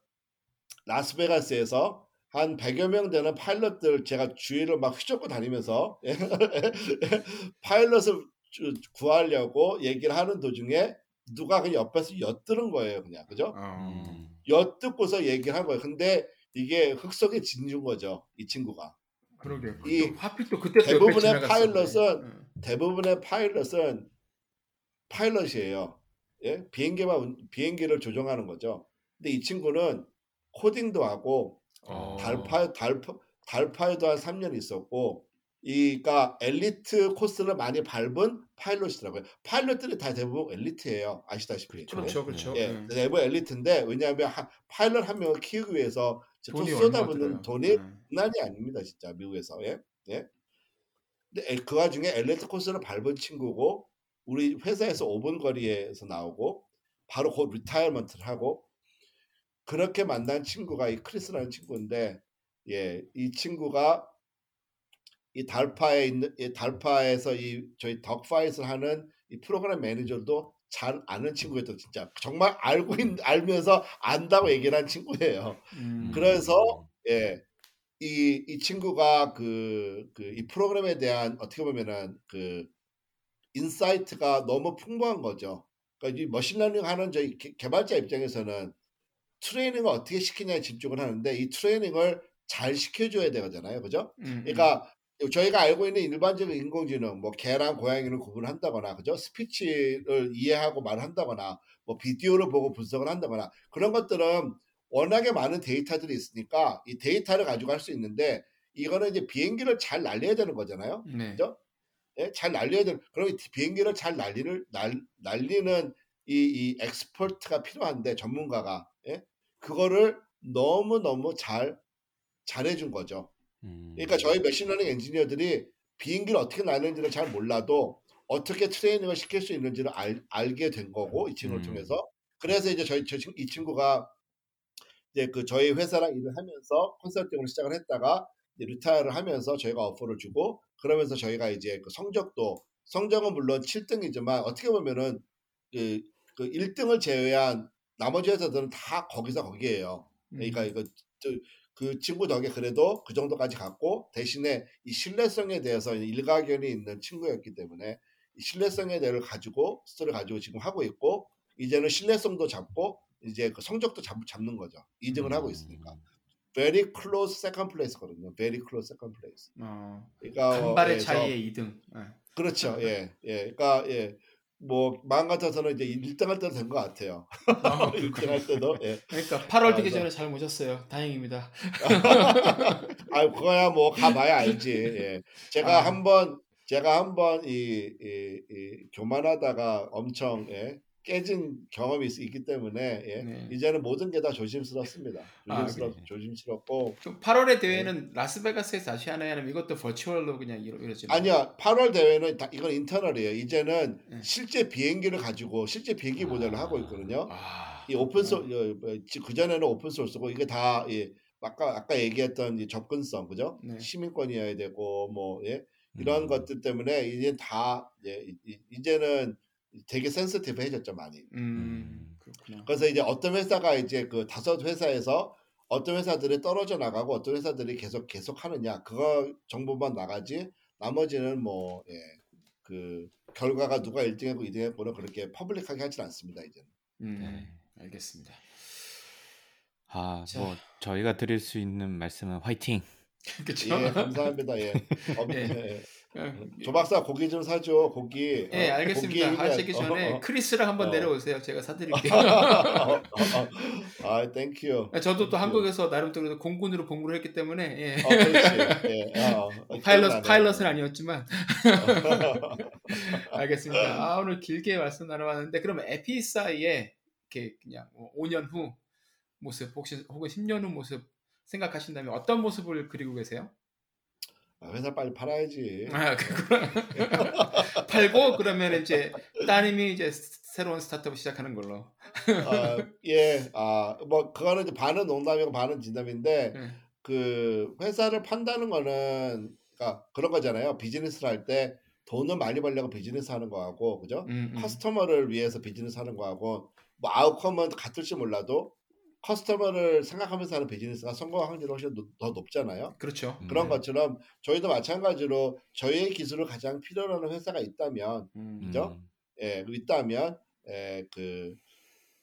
라스베가스에서 한 100여 명 되는 파일럿들 제가 주위를 막 휘젓고 다니면서 예, 파일럿을 주- 구하려고 얘기를 하는 도중에 누가 그냥 옆에서 엿드는 거예요, 그냥 그죠? 어. 음. 엿듣고서 얘기를 한 거예요. 근데 이게 흙 속에 진준 거죠, 이 친구가. 그러게. 이또 그때 대부분의. 파일럿은 응. 대부분의 파일럿은 파일럿이에요. 예? 비행기만 운- 비행기를 조종하는 거죠. 근데 이 친구는 코딩도 하고 어. DARPA DARPA DARPA에도 한 3년 있었고 이가 엘리트 코스를 많이 밟은 파일럿이더라고요. 파일럿들이 다 대부분 엘리트예요. 아시다시피. 그렇죠, 그렇죠. 예, 네. 대부분 엘리트인데 왜냐하면 하- 파일럿 한 명을 키우기 위해서 또 돈이 쏟아붓는 들어요. 돈이 네. 장난이 아닙니다, 진짜 미국에서. 예, 예. 근데 에- 그 와중에 엘리트 코스를 밟은 친구고 우리 회사에서 5분 거리에서 나오고 바로 곧 retirement를 하고 그렇게 만난 친구가 이 크리스라는 친구인데 예, 이 친구가 이 DARPA에 있는 이 DARPA에서 이 저희 dogfights를 하는 이 프로그램 매니저도 잘 아는 친구였던 진짜 정말 알고 있, 알면서 안다고 얘기를 한 친구예요. 음. 그래서 예. 이, 이 친구가 그, 그, 이 프로그램에 대한 어떻게 보면은 그, insight가 너무 풍부한 거죠. 그러니까 이 machine learning 하는 저희 개- 개발자 입장에서는 트레이닝을 어떻게 시키냐에 집중을 하는데 이 트레이닝을 잘 시켜줘야 되잖아요. 그죠? 음, 그러니까 저희가 알고 있는 일반적인 인공지능, 뭐 개랑 고양이를 구분한다거나, 그죠? 스피치를 이해하고 말한다거나, 뭐 비디오를 보고 분석을 한다거나 그런 것들은 워낙에 많은 데이터들이 있으니까 이 데이터를 가지고 할 수 있는데 이거는 이제 비행기를 잘 날려야 되는 거잖아요. 음. 네. 그죠? 예, 잘 날려야 되는. 그럼 이 비행기를 잘 날리는 날, 날리는 이, 이 expert가 필요한데 전문가가 예? 그거를 너무 너무 잘 잘해준 거죠. 음. 그러니까 저희 machine learning 엔지니어들이 비행기를 어떻게 날리는지를 잘 몰라도 어떻게 트레이닝을 시킬 수 있는지를 알, 알게 된 거고 이 친구를 음. 통해서 그래서 이제 저희 저, 친- 이 친구가 이제 그 저희 회사랑 일을 하면서 컨설팅을 시작을 했다가 retire를 하면서 저희가 오퍼를 주고 그러면서 저희가 이제 그 성적도 성적은 물론 7등이지만 어떻게 보면은 그, 그 1등을 제외한 나머지 회사들은 다 거기서 거기에요. 그러니까 음. 이거 저, 그 친구 덕에 그래도 그 정도까지 갔고 대신에 이 신뢰성에 대해서 일가견이 있는 친구였기 때문에 이 신뢰성에 대해서 가지고 스토리를 가지고 지금 하고 있고 이제는 신뢰성도 잡고 이제 그 성적도 잡, 잡는 거죠. 2등을 하고 있으니까. very close second place거든요. very close second place. 어, 그러니까 어, 간발의 예, 저- 차이의 2등. 그렇죠. 예. 예. 그러니까 예. 뭐 마음 같아서는 이제 1등 할 때도 된 것 같아요. 어, 1등 할 때도 예. 그러니까 8월 되기 전에 잘 모셨어요. 다행입니다. 아, 그거야 뭐 가봐야 알지. 예. 제가 아. 한번 제가 한번 이, 이, 이 교만하다가 엄청 예, 깨진 경험이 있, 기 때문에 예, 네. 이제는 모든 게 다 조심스럽습니다. 아, 조심스럽 그래. 조심스럽고 그럼 8월의 대회는 라스베가스에서 다시 하나요? 아니면 이것도 버추얼로 그냥 이러, 이러지? 아니야 8월 대회는 다, 이건 internal이에요. 이제는 네. 실제 비행기를 가지고 실제 비행기 모델을 하고 있거든요. 아, 이 오픈 소그 전에는 open source고 이게 다 예, 아까 아까 얘기했던 이 접근성 그죠? 네. 시민권이어야 되고 뭐 예, 이런 음. 것들 때문에 이제 다 예, 이제는 되게 센스티브해졌죠 많이. 음, 그렇구나. 그래서 이제 어떤 회사가 이제 그 다섯 회사에서 어떤 회사들이 떨어져 나가고 어떤 회사들이 계속 계속 하느냐 그거 정보만 나가지 나머지는 뭐 예, 그 결과가 누가 1등했고 2등했고는 그렇게 퍼블릭하게 하진 않습니다 이제는. 음, 네. 알겠습니다. 아, 자. 뭐 저희가 드릴 수 있는 말씀은 화이팅. 그렇죠. 예, 감사합니다. 예. 어, 예. 예. 예, 조 박사 고기 좀 사줘 고기. 예, 어, 알겠습니다. 고기 하시기. 전에 어, 어. 크리스랑 한번 어. 내려오세요. 제가 사드릴게요. 어, 어, 어. 아, 땡큐. 저도 또. 한국에서 나름대로 공군으로 복무를 했기 때문에 예. 예. 어, 어, 파일럿. 파일럿은 아니었지만 알겠습니다. 아, 오늘 길게 말씀 나눠봤는데 그러면 EpiSci에 이렇게 그냥 뭐 5년 후 모습 혹시 혹은 10년 후 모습 생각하신다면 어떤 모습을 그리고 계세요? 아, 회사 빨리 팔아야지. 아, 그구나. 팔고 그러면 이제 따님이 이제 새로운 스타트업을 시작하는 걸로. 아, 예. 아, 뭐 그거는 이제 반은 농담이고 반은 진담인데 예. 그 회사를 판다는 거는 그러니까 그런 거잖아요. 비즈니스를 할 때 돈을 많이 벌려고 비즈니스 하는 거하고 그죠? 음, 음. 커스터머를 위해서 비즈니스 하는 거하고 뭐 outcome은 같을지 몰라도 customer를 생각하면서 하는 비즈니스가 성공 확률이 훨씬 노- 더 높잖아요. 그렇죠. 음. 그런 네. 것처럼 저희도 마찬가지로 저희의 기술을 가장 필요로 하는 회사가 있다면 음. 그죠? 예, 있다면 예, 그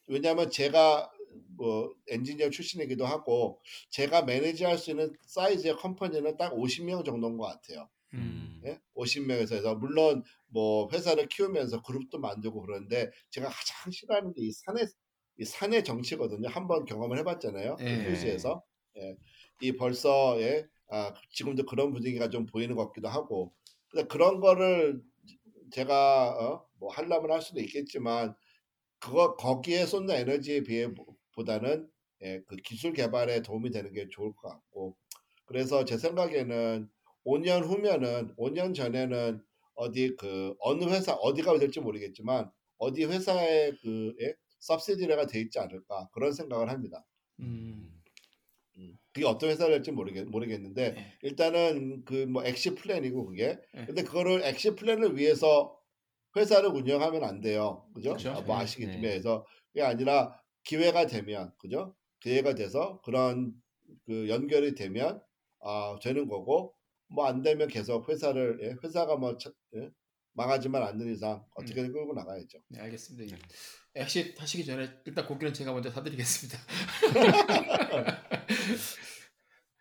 왜냐하면 제가 뭐 엔지니어 출신이기도 하고 제가 manage할 수 있는 사이즈의 company는 딱 50명 정도인 것 같아요. 음. 예? 50명에서 해서 물론 뭐 회사를 키우면서 그룹도 만들고 그러는데 제가 가장 싫어하는 게 이 산의 이 산의 정치거든요. 한번 경험을 해봤잖아요. 그 예. 예. 이 벌써 예. 아, 지금도 그런 분위기가 좀 보이는 것 같기도 하고 근데 그런 거를 제가 어, 뭐 하려면 할 수도 있겠지만 그거 거기에 쏟는 에너지에 비해 보다는 예, 그 기술 개발에 도움이 되는 게 좋을 것 같고 그래서 제 생각에는 5년 후면은 5년 전에는 어디 그 어느 회사 어디가 될지 모르겠지만 어디 회사에 그 예? subsidiary가 돼 있지 않을까 그런 생각을 합니다. 음. 음, 그게 어떤 회사가 될지 모르겠, 모르겠는데 네. 일단은 그뭐 exit plan이고 그게 네. 근데 그거를 exit plan을 위해서 회사를 운영하면 안 돼요. 그죠? 그쵸. 아, 뭐 네, 아시겠지만 네. 그래서 그게 아니라 기회가 되면 그죠? 기회가 돼서 그런 그 연결이 되면 아 되는 거고 뭐 안 되면 계속 회사를 예, 회사가 뭐 차- 예, 망하지만 않는 이상 어떻게든 끌고 나가야죠. 네, 알겠습니다. 네. 엑시 하시기 전에 일단 고기는 제가 먼저 사드리겠습니다.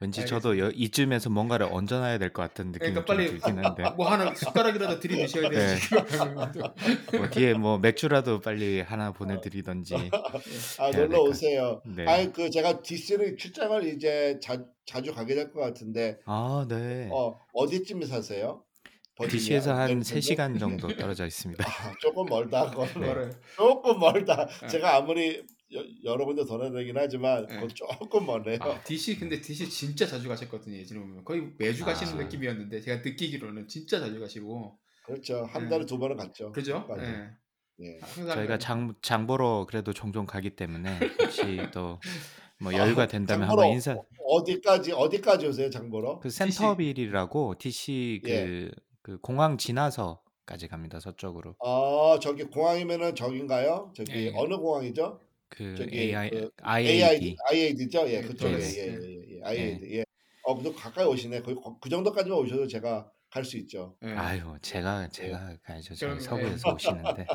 왠지 알겠습니다. 저도 여- 이쯤에서 뭔가를 얹어놔야 될 것 같은 느낌이 그러니까 빨리 들긴 한데 뭐 하나 숟가락이라도 들이드셔야 돼요. 네. 지금. 뭐 뒤에 뭐 맥주라도 빨리 하나 보내드리던지 아 해야 놀러 될까요? 오세요. 네. 아니 그 제가 DC를 출장을 이제 자, 자주 가게 될 것 같은데 아, 네. 어 어디쯤에 사세요? DC에서 한 멜버른? 3시간 정도 떨어져 있습니다. 아, 조금 멀다. 네. 그거를 조금 멀다. 네. 제가 아무리 여, 여러 군데 돌아다니긴 하지만 네. 조금 멀네요. 아, DC 근데 DC 진짜 자주 가셨거든요. 예전에 보면 거의 매주 가시는 아. 느낌이었는데 제가 느끼기로는 진짜 자주 가시고 그렇죠. 한 네. 달에 두 번은 갔죠. 그죠? 맞아요. 예. 예. 항상 저희가 장, 장 보러 그래도 종종 가기 때문에 혹시 또 뭐 여유가 아, 된다면 장보러 한번 인사 어디까지 어디까지 오세요, 장 보러? 그 센터빌이라고 DC 그, 예. 그 공항 지나서까지 갑니다 서쪽으로 아 저기 공항이면은 저긴가요? 저기 예, 예. 어느 공항이죠? 그 저기 AI 그 IAD AID IAD죠? 예, 네, 그쪽에 네. 예, 예, 예, 예, IAD. 예. 어, 그도 가까이 오시네. 거의 거- 그 정도까지만 오셔도 제가 갈 수 있죠. 예. 아유 제가 제가 가야죠 저희 그럼, 서부에서 오시는데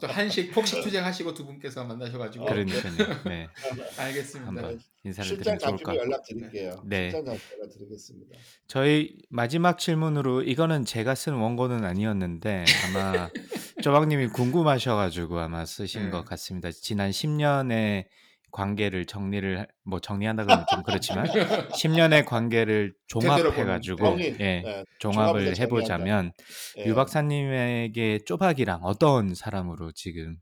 또 한식 폭식 투쟁하시고 두 분께서 만나셔가지고 어, 그러니까요 네 알겠습니다. 한번 인사를 드리면 좋을 것 잡히면 같고 연락 드릴게요. 네. 출장 잡히면 연락 드리겠습니다. 저희 마지막 질문으로 이거는 제가 쓴 원고는 아니었는데 아마 조박님이 궁금하셔가지고 아마 쓰신 네. 것 같습니다. 지난 10년의 관계를 정리를 하- 뭐 정리한다 그러면 좀 그렇지만 10년의 관계를 종합해 가지고 보는, 정리. 예, 예, 종합을 종합해서 해보자면 예. 유 박사님에게 쪼박이랑 어떤 사람으로 지금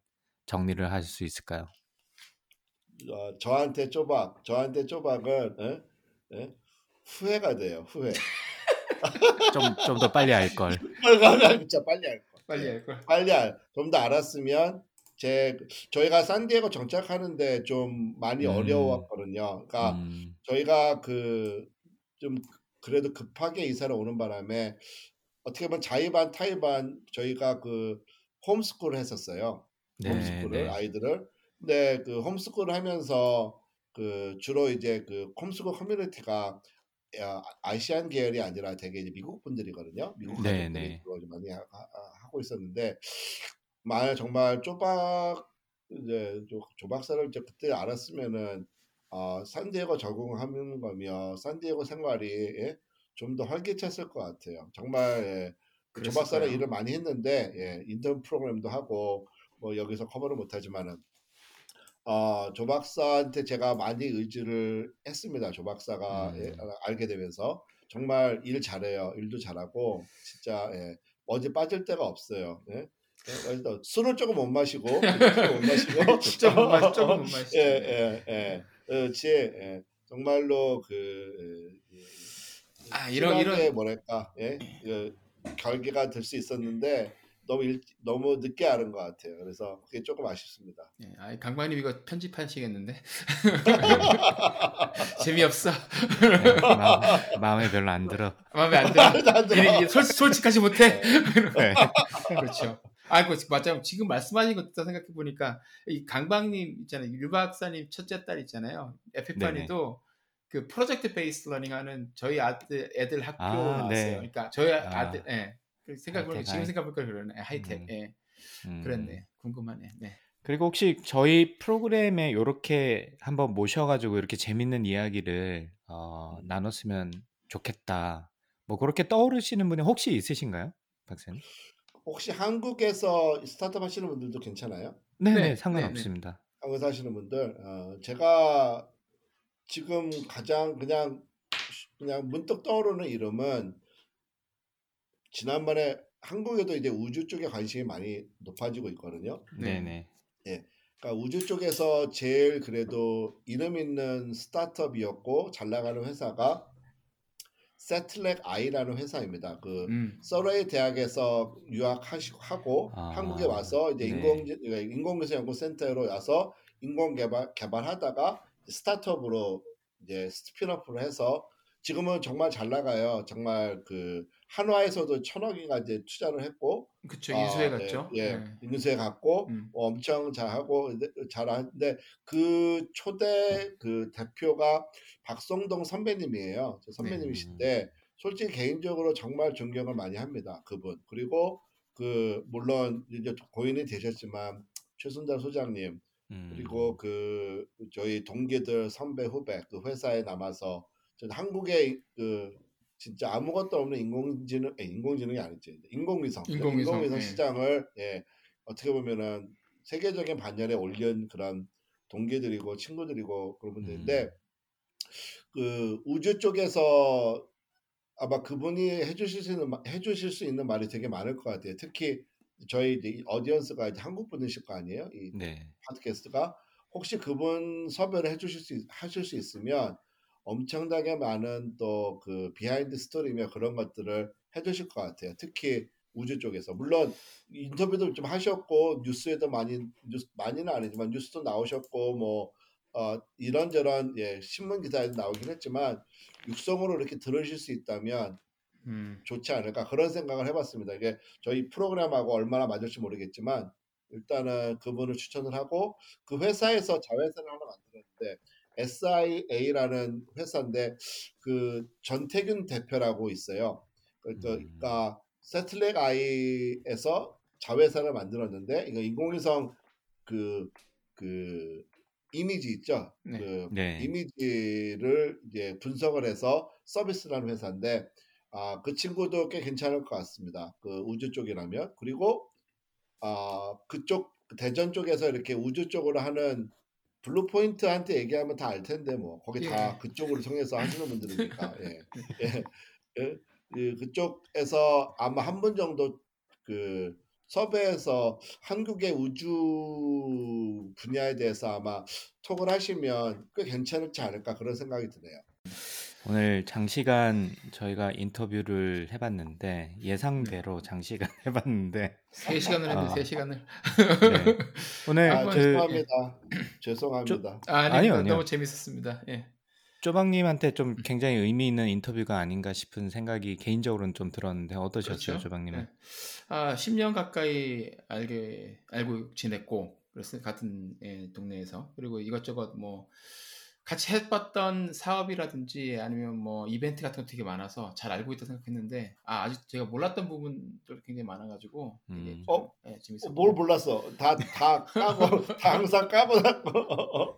정리를 할 수 있을까요? 어, 저한테 쪼박, 저한테 쪼박은 예? 예? 후회가 돼요. 후회. 좀 좀 더 빨리 알 걸. 진짜 빨리 할 거. 빨리 할 걸. 빨리 알. 좀더 알았으면 제 저희가 산디에고 정착하는데 좀 많이 음. 어려웠거든요. 그러니까 음, 저희가 그 좀 그래도 급하게 이사를 오는 바람에 어떻게 보면 자의반 타의반 저희가 그 홈스쿨을 했었어요. 네, 홈스쿨을 네. 아이들을. 근데 그 홈스쿨을 하면서 그 주로 이제 그 홈스쿨 커뮤니티가 야, 아시안 계열이 아니라 되게 이제 미국 분들이거든요. 미국 네, 가족들이 네. 주로 많이 하, 고 있었는데 만약 정말 쪼박 이제 조- 조박사를 이제 그때 알았으면은 어, 산디에고 적응하는 거며 산디에고 생활이 예? 좀더 활기찼을 것 같아요. 정말 예, 그 거예요. 일을 많이 했는데 예, 인턴 프로그램도 하고 뭐 여기서 커버를 못하지만은 어, 조 박사한테 제가 많이 의지를 했습니다. 조 박사가 음. 예, 아, 알게 되면서 정말 일 잘해요. 일도 잘하고 진짜 예, 어디 빠질 데가 없어요. 예? 예, 술을 조금 못 마시고 술을 못 마시고 조금 못 마시- 조금 못 마시죠. 예, 예, 예. 그렇지. 예. 정말로 그 예, 예, 아, 이런- 이런- 뭐랄까 예, 그 결계가 될 수 있었는데 너무 일, 너무 늦게 알은 것 같아요. 그래서 그게 조금 아쉽습니다. 예, 아, 강관님 이거 편집하시겠는데 재미없어. 네, 마음, 마음에 별로 안 들어. 마음에 안 들어. 이게 솔, 솔직하지 못해. 네. 그렇죠. 아이고 맞아요. 지금 말씀하신 거 듣다 생각해 보니까 이 강박님 있잖아요. 유 박사님 첫째 딸 있잖아요. 에피파니도 그 프로젝트 베이스 러닝하는 저희 아들 애들 학교 아, 나왔어요. 네. 그러니까 저희 아. 아. 들 예. 그 생각해보면 하이텍, 지금 생각해보니까 그러네. 하이텍. 음. 예. 음. 그랬네. 궁금하네. 네. 그리고 혹시 저희 프로그램에 이렇게 한번 모셔가지고 이렇게 재밌는 이야기를 어, 음. 나눴으면 좋겠다. 뭐 그렇게 떠오르시는 분이 혹시 있으신가요, 박사님? 혹시 한국에서 스타트업 하시는 분들도 괜찮아요? 네네 네, 상관없습니다. 한국에서 하시는 분들 어, 제가 지금 가장 그냥 그냥 문득 떠오르는 이름은 지난번에 한국에도 이제 우주 쪽에 관심이 많이 높아지고 있거든요. 네. 네네. 그러니까 우주 쪽에서 제일 그래도 이름 있는 스타트업이었고 잘 나가는 회사가 세틀렉 아이라는 회사입니다. 그 음. 서레이 대학에서 유학하고 아, 한국에 와서 이제 네. 인공 인공위성 연구센터로 와서 인공 개발 개발하다가 스타트업으로 이제 스피너프를 해서 지금은 정말 잘 나가요. 정말 그 한화에서도 천억인가 이제 투자를 했고 그쵸 아, 인수해 예, 갔죠. 예, 네. 인수해 갔고 음. 어, 엄청 잘하고 잘하는데 그 초대 그 대표가 박성동 선배님이에요. 저 선배님이신데 솔직히 개인적으로 정말 존경을 많이 합니다. 그분 그리고 그 물론 이제 고인이 되셨지만 최순달 소장님 음. 그리고 그 저희 동기들 선배 후배 그 회사에 남아서 전 한국의 그 진짜 아무것도 없는 인공지능 아니, 인공지능이 아니지 인공위성 인공위성, 예. 시장을 예, 어떻게 보면은 세계적인 반열에 올린 그런 동기들이고 친구들이고 그런 분들인데 그 우주 쪽에서 아마 그분이 해주실 수 있는 마- 해주실 수 있는 말이 되게 많을 것 같아요. 특히 저희 이제 이 audience가 이제 한국 분이실 거 아니에요? 이 네. 팟캐스트가 혹시 그분 섭외를 해주실 수 있- 하실 수 있으면 엄청나게 많은 또 그 비하인드 스토리며 그런 것들을 해주실 것 같아요. 특히 우주 쪽에서 물론 인터뷰도 좀 하셨고 뉴스에도 많이 뉴스 많이는 아니지만 뉴스도 나오셨고 뭐 어, 이런저런 예, 신문 기사에도 나오긴 했지만 육성으로 이렇게 들으실 수 있다면 음. 좋지 않을까 그런 생각을 해봤습니다. 이게 저희 프로그램하고 얼마나 맞을지 모르겠지만 일단은 그분을 추천을 하고 그 회사에서 자회사를 하나 만들었는데 SIA라는 회사인데 그 전태균 대표라고 있어요. 그- 그- 음. 그러니까 세틀렉 아이에서 자회사를 만들었는데 이거 인공위성 그 그 이미지 있죠. 네. 그 네. 이미지를 이제 분석을 해서 서비스를 하는 회사인데 아, 그 친구도 꽤 괜찮을 것 같습니다. 그 우주 쪽이라면 그리고 아, 그쪽 대전 쪽에서 이렇게 우주 쪽으로 하는 블루 포인트한테 얘기하면 다 알 텐데 뭐 거기 다 예. 그쪽으로 통해서 하시는 분들이니까 예. 예. 예. 그 그쪽에서 아마 한분 정도 그 섭외해서 한국의 우주 분야에 대해서 아마 톡을 하시면 꽤 괜찮지 않을까 그런 생각이 드네요. 오늘 장시간 저희가 인터뷰를 해봤는데 예상대로 장시간 해봤는데 3시간을 했는데 아. 3시간을. 네. 오늘 아, 그 죄송합니다. 죄송합니다. 아니, 아니요, 너- 아니요. 너무 재밌었습니다. 예. 쪼박님한테 좀 굉장히 의미 있는 인터뷰가 아닌가 싶은 생각이 개인적으로는 좀 들었는데 어떠셨어요, 그렇죠. 쪼박님은? 네. 아, 10년 가까이 알게 알고 지냈고 그래서 같은 예, 동네에서 그리고 이것저것 뭐 같이 해봤던 사업이라든지 아니면 뭐 이벤트 같은 거 되게 많아서 잘 알고 있다 생각했는데 아 아직 제가 몰랐던 부분들 굉장히 많아가지고 음. 좀, 어? 예, 어, 재밌었고 뭘 몰랐어? 다 다 까고 다 항상 까고 놨고.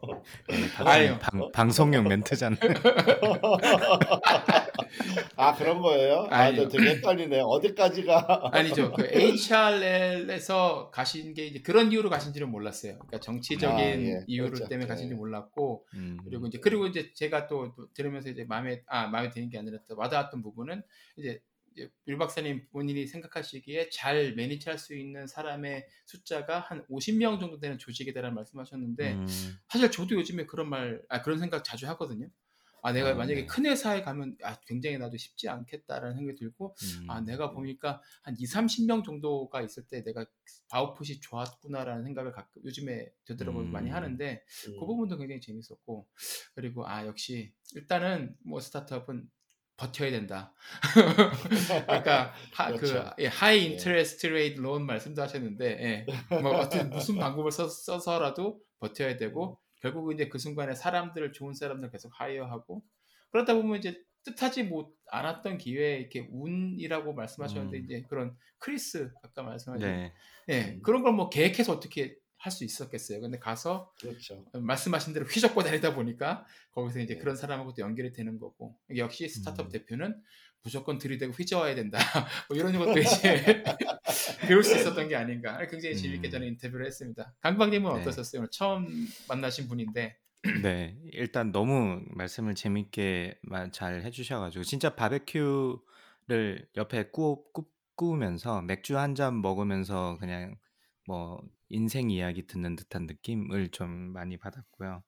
네, 아니요. 방, 방송용 멘트잖아요. 아 그런 거예요? 아, 아니요. 저 되게 헷갈리네. 어디까지가? 아니죠. 그 HRL에서 가신 게 이제 그런 이유로 가신지는 몰랐어요. 그러니까 정치적인 아, 예. 이유를 그렇죠. 때문에 가신지 예. 몰랐고 음. 그리고 이제 그리고 이제 제가 또, 또 들으면서 이제 마음에 아 마음에 드는 게 아니라 또 와닿았던 부분은 이제 이제 율 박사님 본인이 생각하시기에 잘 매니지할 수 있는 사람의 숫자가 한 50명 정도 되는 조직이다라는 말씀하셨는데 음. 사실 저도 요즘에 그런 말, 아 그런 생각 자주 하거든요. 아 내가 아, 만약에 네. 큰 회사에 가면 아 굉장히 나도 쉽지 않겠다라는 생각이 들고 음. 아 내가 보니까 한 2, 30명 정도가 있을 때 내가 아웃풋이 좋았구나라는 생각을 가끔 요즘에 되돌아보면 음. 많이 하는데 음. 그 부분도 굉장히 재밌었고 그리고 아 역시 일단은 뭐 스타트업은 버텨야 된다. 그러니까 하, 그렇죠. 그 예, high 예. interest rate loan 말씀도 하셨는데 예, 뭐 어떤 무슨 방법을 써, 써서라도 버텨야 되고 결국은 이제 그 순간에 사람들을 좋은 사람들 계속 hire하고 그러다 보면 이제 뜻하지 못 않았던 기회에 이렇게 운이라고 말씀하셨는데 음. 이제 그런 크리스 아까 말씀하신 네. 예, 그런 걸 뭐 계획해서 어떻게 할 수 있었겠어요. 근데 가서 그렇죠. 말씀하신 대로 휘젓고 다니다 보니까 거기서 이제 네. 그런 사람하고 또 연결이 되는 거고 역시 스타트업 음. 대표는 무조건 들이대고 휘저어야 된다 뭐 이런 것도 이제 배울 수 있었던 게 아닌가 굉장히 재밌게 음. 저는 인터뷰를 했습니다 강박님은 네. 어떠셨어요 오늘 처음 만나신 분인데 네, 일단 너무 말씀을 재밌게 잘 해주셔가지고 진짜 바베큐를 옆에 구워, 구우면서 맥주 한 잔 먹으면서 그냥 뭐 인생 이야기 듣는 듯한 느낌을 좀 많이 받았고요.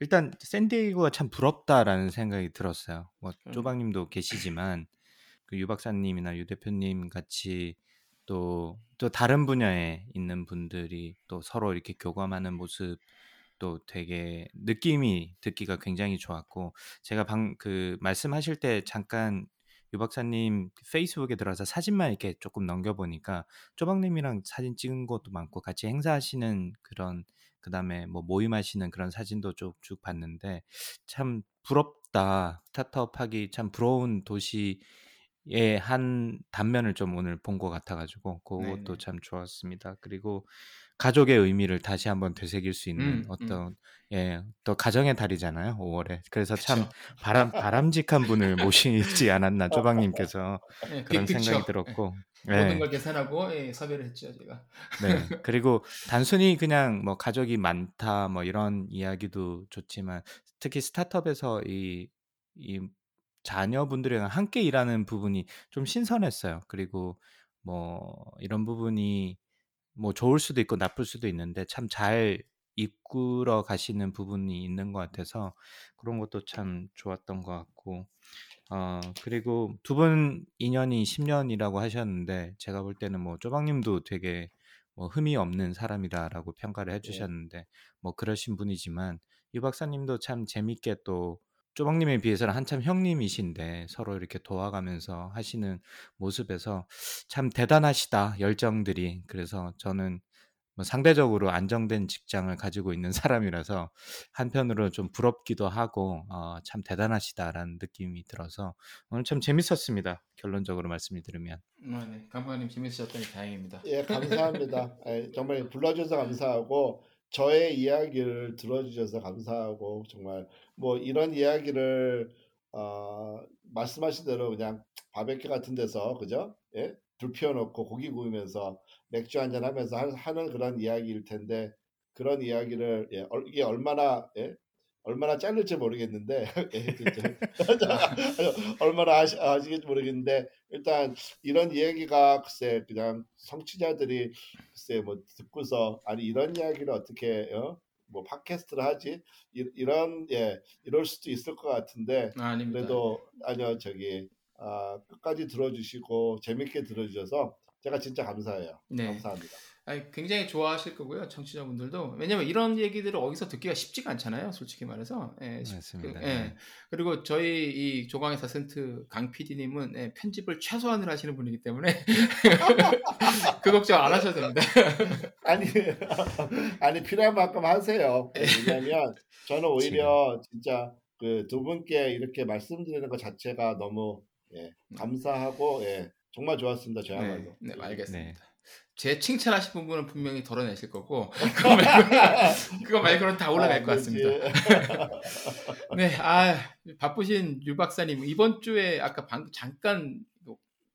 일단 샌디에이고가 참 부럽다라는 생각이 들었어요. 뭐 음. 쪼박님도 계시지만 그 유 박사님이나 유 대표님 같이 또, 또 다른 분야에 있는 분들이 또 서로 이렇게 교감하는 모습 또 되게 느낌이 듣기가 굉장히 좋았고 제가 방 그 말씀하실 때 잠깐 유 박사님 페이스북에 들어서 사진만 이렇게 조금 넘겨보니까 쪼박님이랑 사진 찍은 것도 많고 같이 행사하시는 그런 그 다음에 뭐 모임하시는 그런 사진도 쭉쭉 봤는데 참 부럽다. 스타트업 하기 참 부러운 도시 예, 한 단면을 좀 오늘 본 것 같아가지고 그것도 네네. 참 좋았습니다. 그리고 가족의 의미를 다시 한번 되새길 수 있는 음, 음. 어떤 예, 또 가정의 달이잖아요, 5월에. 그래서 참 그쵸. 바람 바람직한 분을 모시지 않았나 조박님께서 예, 그런 빅픽처. 생각이 예, 들었고 모든 예, 걸 계산하고 예, 섭외를 했죠, 제가. 네. 그리고 단순히 그냥 뭐 가족이 많다 뭐 이런 이야기도 좋지만 특히 스타트업에서 이, 이 자녀분들이랑 함께 일하는 부분이 좀 신선했어요. 그리고 뭐 이런 부분이 뭐 좋을 수도 있고 나쁠 수도 있는데 참 잘 이끌어 가시는 부분이 있는 것 같아서 그런 것도 참 좋았던 것 같고 어 그리고 두 분 인연이 10년이라고 하셨는데 제가 볼 때는 뭐 쪼박님도 되게 뭐 흠이 없는 사람이다라고 평가를 예. 해주셨는데 뭐 그러신 분이지만 유 박사님도 참 재밌게 또 쪼박님에 비해서는 한참 형님이신데 서로 이렇게 도와가면서 하시는 모습에서 참 대단하시다 열정들이 그래서 저는 뭐 상대적으로 안정된 직장을 가지고 있는 사람이라서 한편으로 좀 부럽기도 하고 어, 참 대단하시다라는 느낌이 들어서 오늘 참 재밌었습니다. 결론적으로 말씀을 들으면. 아, 네. 감독님 재밌으셨다니 다행입니다. 예, 감사합니다. 예, 정말 불러주셔서 감사하고 저의 이야기를 들어주셔서 감사하고 정말 뭐 이런 이야기를 어, 말씀하신 대로 그냥 바베큐 같은 데서 그죠? 예? 불 피워놓고 고기 구우면서 맥주 한잔 하면서 하- 는 그런 이야기일 텐데 그런 이야기를 예, 얼- 이게 얼마나 예? 얼마나 잘릴지 모르겠는데 예. 얼마나 아시, 아시겠지 모르겠는데 일단 이런 이야기가 글쎄 그냥 성취자들이 글쎄 뭐 듣고서 아니 이런 이야기를 어떻게 어? 뭐 팟캐스트를 하지 이, 이런 예 이럴 수도 있을 것 같은데 아, 아닙니다. 그래도 아니요 저기 아, 끝까지 들어주시고 재밌게 들어주셔서 제가 진짜 감사해요. 네. 감사합니다. 굉장히 좋아하실 거고요, 청취자분들도. 왜냐면 이런 얘기들을 어디서 듣기가 쉽지가 않잖아요, 솔직히 말해서. 예, 시- 맞습니다. 그, 예. 네. 그리고 저희 이 조광의 사센트 강 PD님은 예, 편집을 최소한으로 하시는 분이기 때문에 그 걱정 안 하셔도 됩니다. 아니 아니 필요한 만큼 하세요. 왜냐면 저는 오히려 진짜 그 두 분께 이렇게 말씀드리는 것 자체가 너무 예, 감사하고 예, 정말 좋았습니다. 저야말로. 네, 네, 알겠습니다. 네. 제 칭찬하신 부분은 분명히 덜어내실 거고 그거 말고는, 그거 말고는 다 올라갈 아, 것 같습니다. 네, 아 바쁘신 유 박사님 이번 주에 아까 방, 잠깐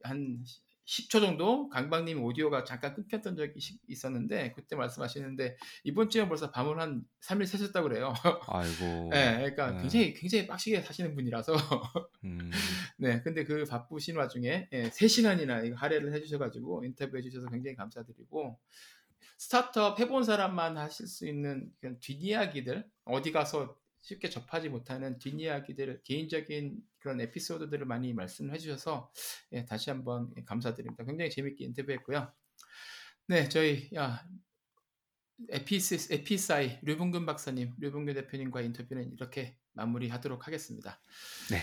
한 10초 정도 강박님 오디오가 잠깐 끊겼던 적이 시- 있었는데 그때 말씀하시는데 이번 주에 벌써 밤을 한 3일 새셨다고 그래요. 아이고. 네, 그러니까 네. 굉장히 굉장히 빡시게 사시는 분이라서 음, 네, 근데 그 바쁘신 와중에 예, 3시간이나 이거 할애를 해주셔가지고 인터뷰해 주셔서 굉장히 감사드리고 스타트업 해본 사람만 하실 수 있는 그런 뒷이야기들 어디 가서 쉽게 접하지 못하는 뒷이야기들 개인적인 그런 에피소드들을 많이 말씀해 주셔서 예, 다시 한번 감사드립니다. 굉장히 재밌게 인터뷰했고요. 네, 저희 야, 에피스, 에피사이 류봉근 박사님, 류봉근 대표님과 인터뷰는 이렇게 마무리하도록 하겠습니다. 네.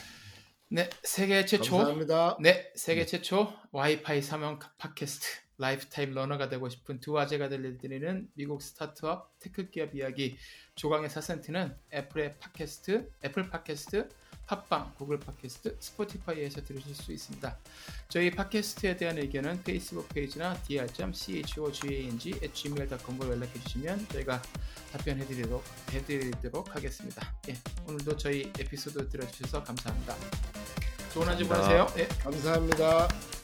네, 세계 최초 감사합니다. 네, 세계 최초 와이파이 사명 팟캐스트 라이프타임 러너가 되고 싶은 두 아재가 들려드리는 미국 스타트업 테크 기업 이야기 조강의 사센트는 애플의 팟캐스트, 애플 팟캐스트, 팟빵, 구글 팟캐스트, 스포티파이에서 들으실 수 있습니다. 저희 팟캐스트에 대한 의견은 페이스북 페이지나 dr.chogang@gmail.com으로 연락해 주시면 저희가 답변해 드리도록 해드리도록 하겠습니다. 예, 오늘도 저희 에피소드 들어주셔서 감사합니다. 좋은 한주 보내세요. 감사합니다. 예. 감사합니다.